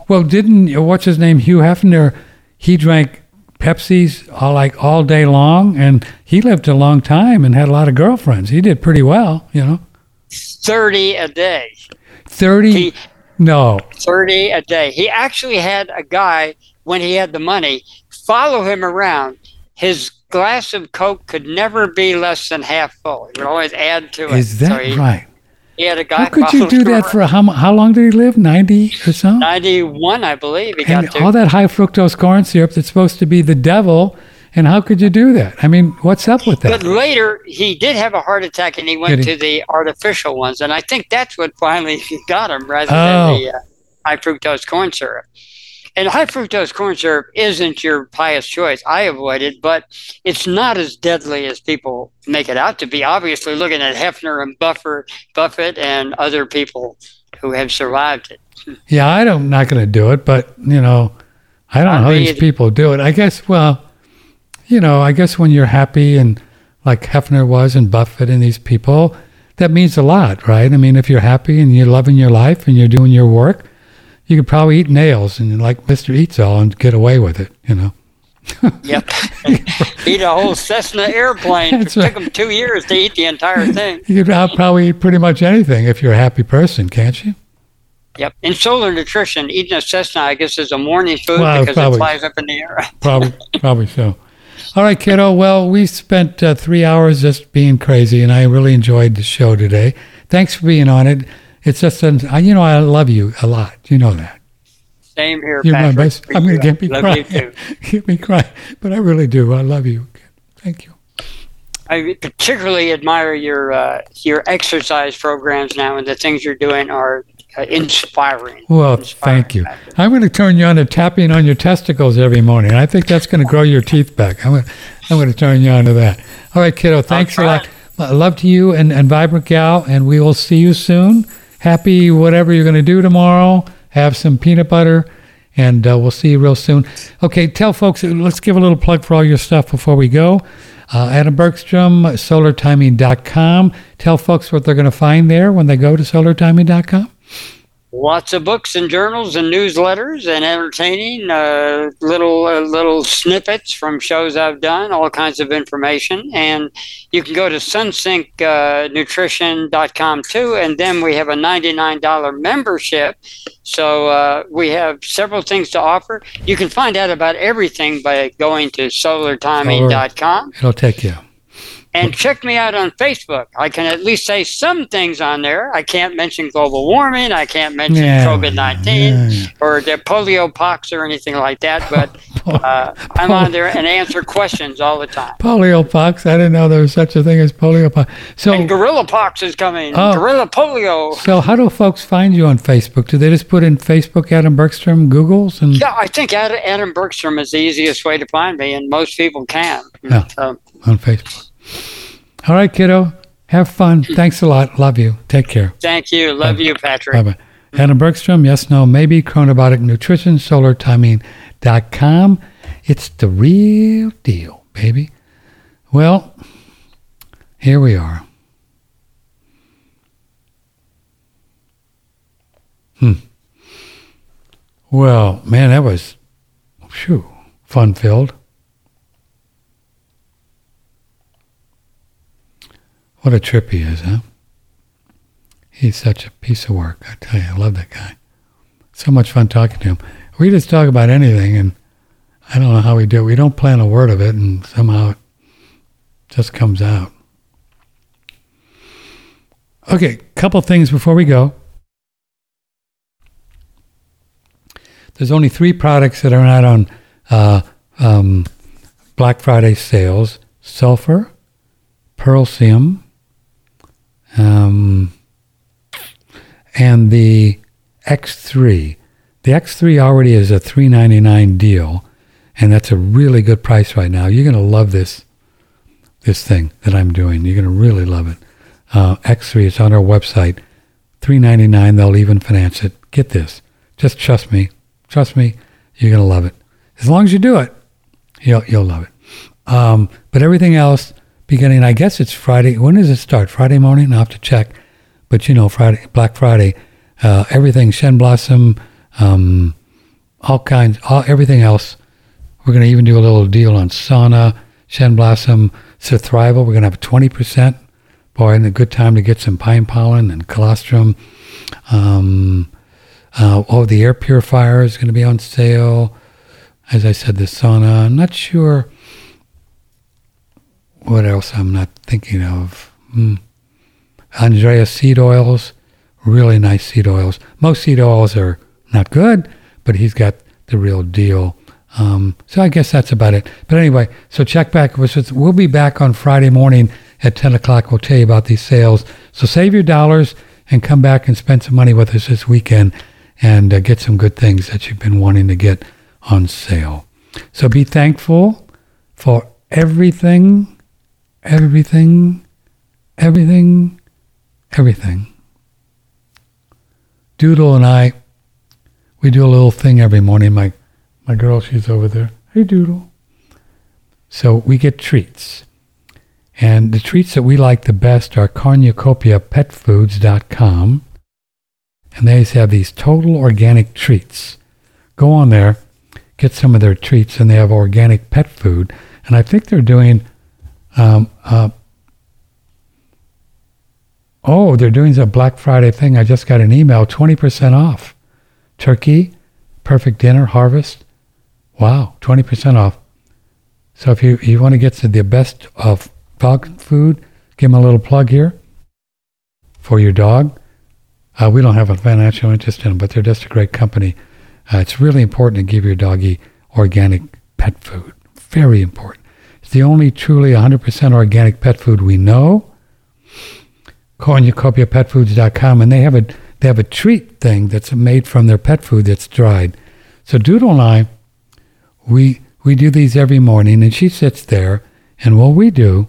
Well, didn't what's his name Hugh Hefner? He drank Pepsis all like all day long, and he lived a long time and had a lot of girlfriends. He did pretty well, you know. Thirty a day. Thirty. He- no, 30 a day. He actually had a guy, when he had the money, follow him around. His glass of Coke could never be less than half full. He would always add to it. is that So he, right? He had a guy. How could you do that for how how long did he live? Ninety or so. 91, I believe. He And all that high fructose corn syrup that's supposed to be the devil. And how could you do that? I mean, what's up with that? But later, he did have a heart attack and he went he? to the artificial ones. And I think that's what finally got him rather Oh. than the uh, high fructose corn syrup. And high fructose corn syrup isn't your pious choice. I avoid it, but it's not as deadly as people make it out to be. Obviously, looking at Hefner and Buffer, Buffett and other people who have survived it. Yeah, I don't, I'm not going to do it, but you know, I don't Not know how these people do it. I guess, well, you know, I guess when you're happy and like Hefner was and Buffett and these people, that means a lot, right? I mean, if you're happy and you're loving your life and you're doing your work, you could probably eat nails and like Mr. Eats All and get away with it, you know. Yep. eat a whole Cessna airplane. It right. took them two years to eat the entire thing. You could probably eat pretty much anything if you're a happy person, can't you? Yep. In solar nutrition, eating a Cessna, I guess, is a morning food Well, because probably. it flies up in the air. Probably, probably so. All right, kiddo. Well, we spent uh, three hours just being crazy, and I really enjoyed the show today. Thanks for being on it. It's just, an, I- you know, I love you a lot. You know that. Same here, You're Patrick. I'm going to get me crying. get me crying, but I really do. I love you. Thank you. I particularly admire your uh, your exercise programs now, and the things you're doing are uh, inspiring. Well, Inspiring, thank you. Patrick. I'm going to turn you on to tapping on your testicles every morning. I think that's going to grow your teeth back. I'm going, I'm going to turn you on to that. All right, kiddo. Thanks a lot. Love to you and, and Vibrant Gal, and we will see you soon. Happy whatever you're going to do tomorrow. Have some peanut butter, and uh, we'll see you real soon. Okay, tell folks, let's give a little plug for all your stuff before we go. Uh, Adam Bergstrom, solartiming.com. Tell folks what they're going to find there when they go to solartiming.com. Lots of books and journals and newsletters and entertaining uh, little uh, little snippets from shows I've done, all kinds of information. And you can go to sunsyncnutrition.com too. And then we have a $99 membership. So uh, we have several things to offer. You can find out about everything by going to solartiming.com. It'll take you. And check me out on Facebook. I can at least say some things on there. I can't mention global warming. I can't mention Yeah, COVID 19 yeah, or the polio pox or anything like that. But uh, I'm on there and answer questions all the time. polio pox. I didn't know there was such a thing as polio pox. So, And gorilla pox is coming. Oh. Gorilla polio. so how do folks find you on Facebook? Do they just put in Facebook Adam Bergstrom Googles and Yeah, I think Ad- Adam Bergstrom is the easiest way to find me, and most people can. Yeah. So, on Facebook? All right, kiddo. Have fun. Thanks a lot. Love you. Take care. thank you. Love you, Patrick. Bye bye. Adam Bergstrom, yes, no, maybe, Chronobiotic Nutrition, solartiming.com. It's the real deal, baby. Well, here we are. Hmm. Well, man, that was, phew, fun filled. What a trip he is, huh? He's such a piece of work. I tell you, I love that guy. So much fun talking to him. We just talk about anything, and I don't know how we do it. We don't plan a word of it, and somehow it just comes out. Okay, couple things before we go. There's only three products that are not on uh, um, Black Friday sales: sulfur, pearlsium, um, and the X3. The X3 already is a 399 deal, and that's a really good price right now. You're going to love this this thing that I'm doing. You're going to really love it. Uh, X3, it's on our website. 399 they'll even finance it. Get this. Just trust me. Trust me, you're going to love it. As long as you do it, you'll, you'll love it. Um, but everything else, beginning, I guess it's Friday. When does it start? Friday morning? I'll have to check. But you know, Friday, Black Friday, uh, everything, Shen Blossom, um, all kinds, all, everything else. We're going to even do a little deal on sauna, Shen Blossom, Cithrival. We're going to have 20%. Boy, and a good time to get some pine pollen and colostrum. Um, uh, oh, the air purifier is going to be on sale. As I said, the sauna. I'm not sure what else I'm not thinking of. Hmm. Andreas seed oils, really nice seed oils. Most seed oils are not good, but he's got the real deal. Um, so I guess that's about it. But anyway, so check back with us. We'll be back on Friday morning at 10 o'clock. We'll tell you about these sales. So save your dollars and come back and spend some money with us this weekend and uh, get some good things that you've been wanting to get on sale. So be thankful for everything, everything, everything, everything. Doodle and I, we do a little thing every morning. My, my girl, she's over there. Hey, Doodle. So we get treats. And the treats that we like the best are cornucopiapetfoods.com and they have these total organic treats. Go on there, get some of their treats, and they have organic pet food. And I think they're doing, um, uh, oh, they're doing a Black Friday thing. I just got an email, 20% off. Turkey, perfect dinner, harvest. Wow, 20% off. So if you, you want to get to the best of dog food, give them a little plug here for your dog. Uh, we don't have a financial interest in them, but they're just a great company. Uh, it's really important to give your doggy organic pet food. Very important. The only truly 100% organic pet food we know. Cornucopiapetfoods.com, and they have a they have a treat thing that's made from their pet food that's dried. So Doodle and I, we we do these every morning, and she sits there, and what we do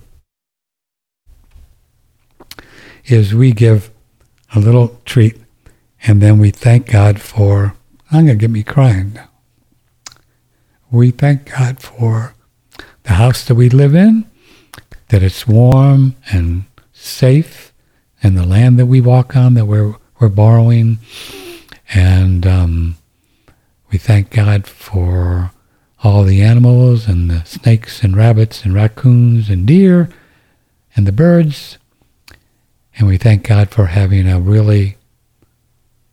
is we give a little treat, and then we thank God for, I'm to get me crying. We thank God for the house that we live in, that it's warm and safe, and the land that we walk on that we're, we're borrowing. And um, we thank God for all the animals and the snakes and rabbits and raccoons and deer and the birds and we thank God for having a really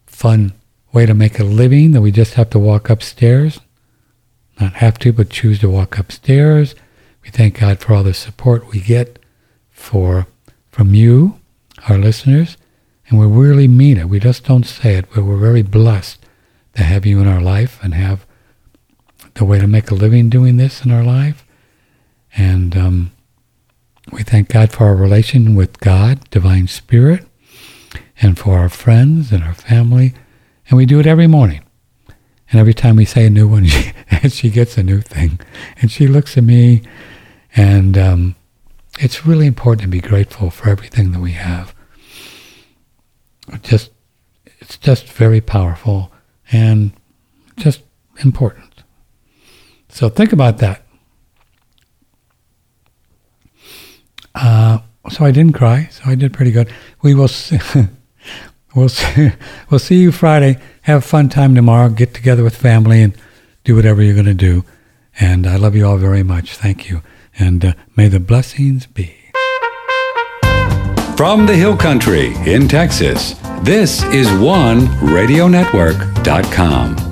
fun way to make a living that we just have to walk upstairs. Not have to, but choose to walk upstairs. We thank God for all the support we get for from you, our listeners, and we really mean it. We just don't say it, but we're very blessed to have you in our life and have the way to make a living doing this in our life. And um, we thank God for our relation with God, Divine Spirit, and for our friends and our family. And we do it every morning. And every time we say a new one, she, she gets a new thing. And she looks at me, and um, it's really important to be grateful for everything that we have. Just it's just very powerful and just important. So think about that. Uh, so I didn't cry. So I did pretty good. We will see, we'll see, we'll see you Friday. Have a fun time tomorrow. Get together with family and do whatever you're going to do. And I love you all very much. Thank you. And uh, may the blessings be. From the Hill Country in Texas, this is one OneRadioNetwork.com.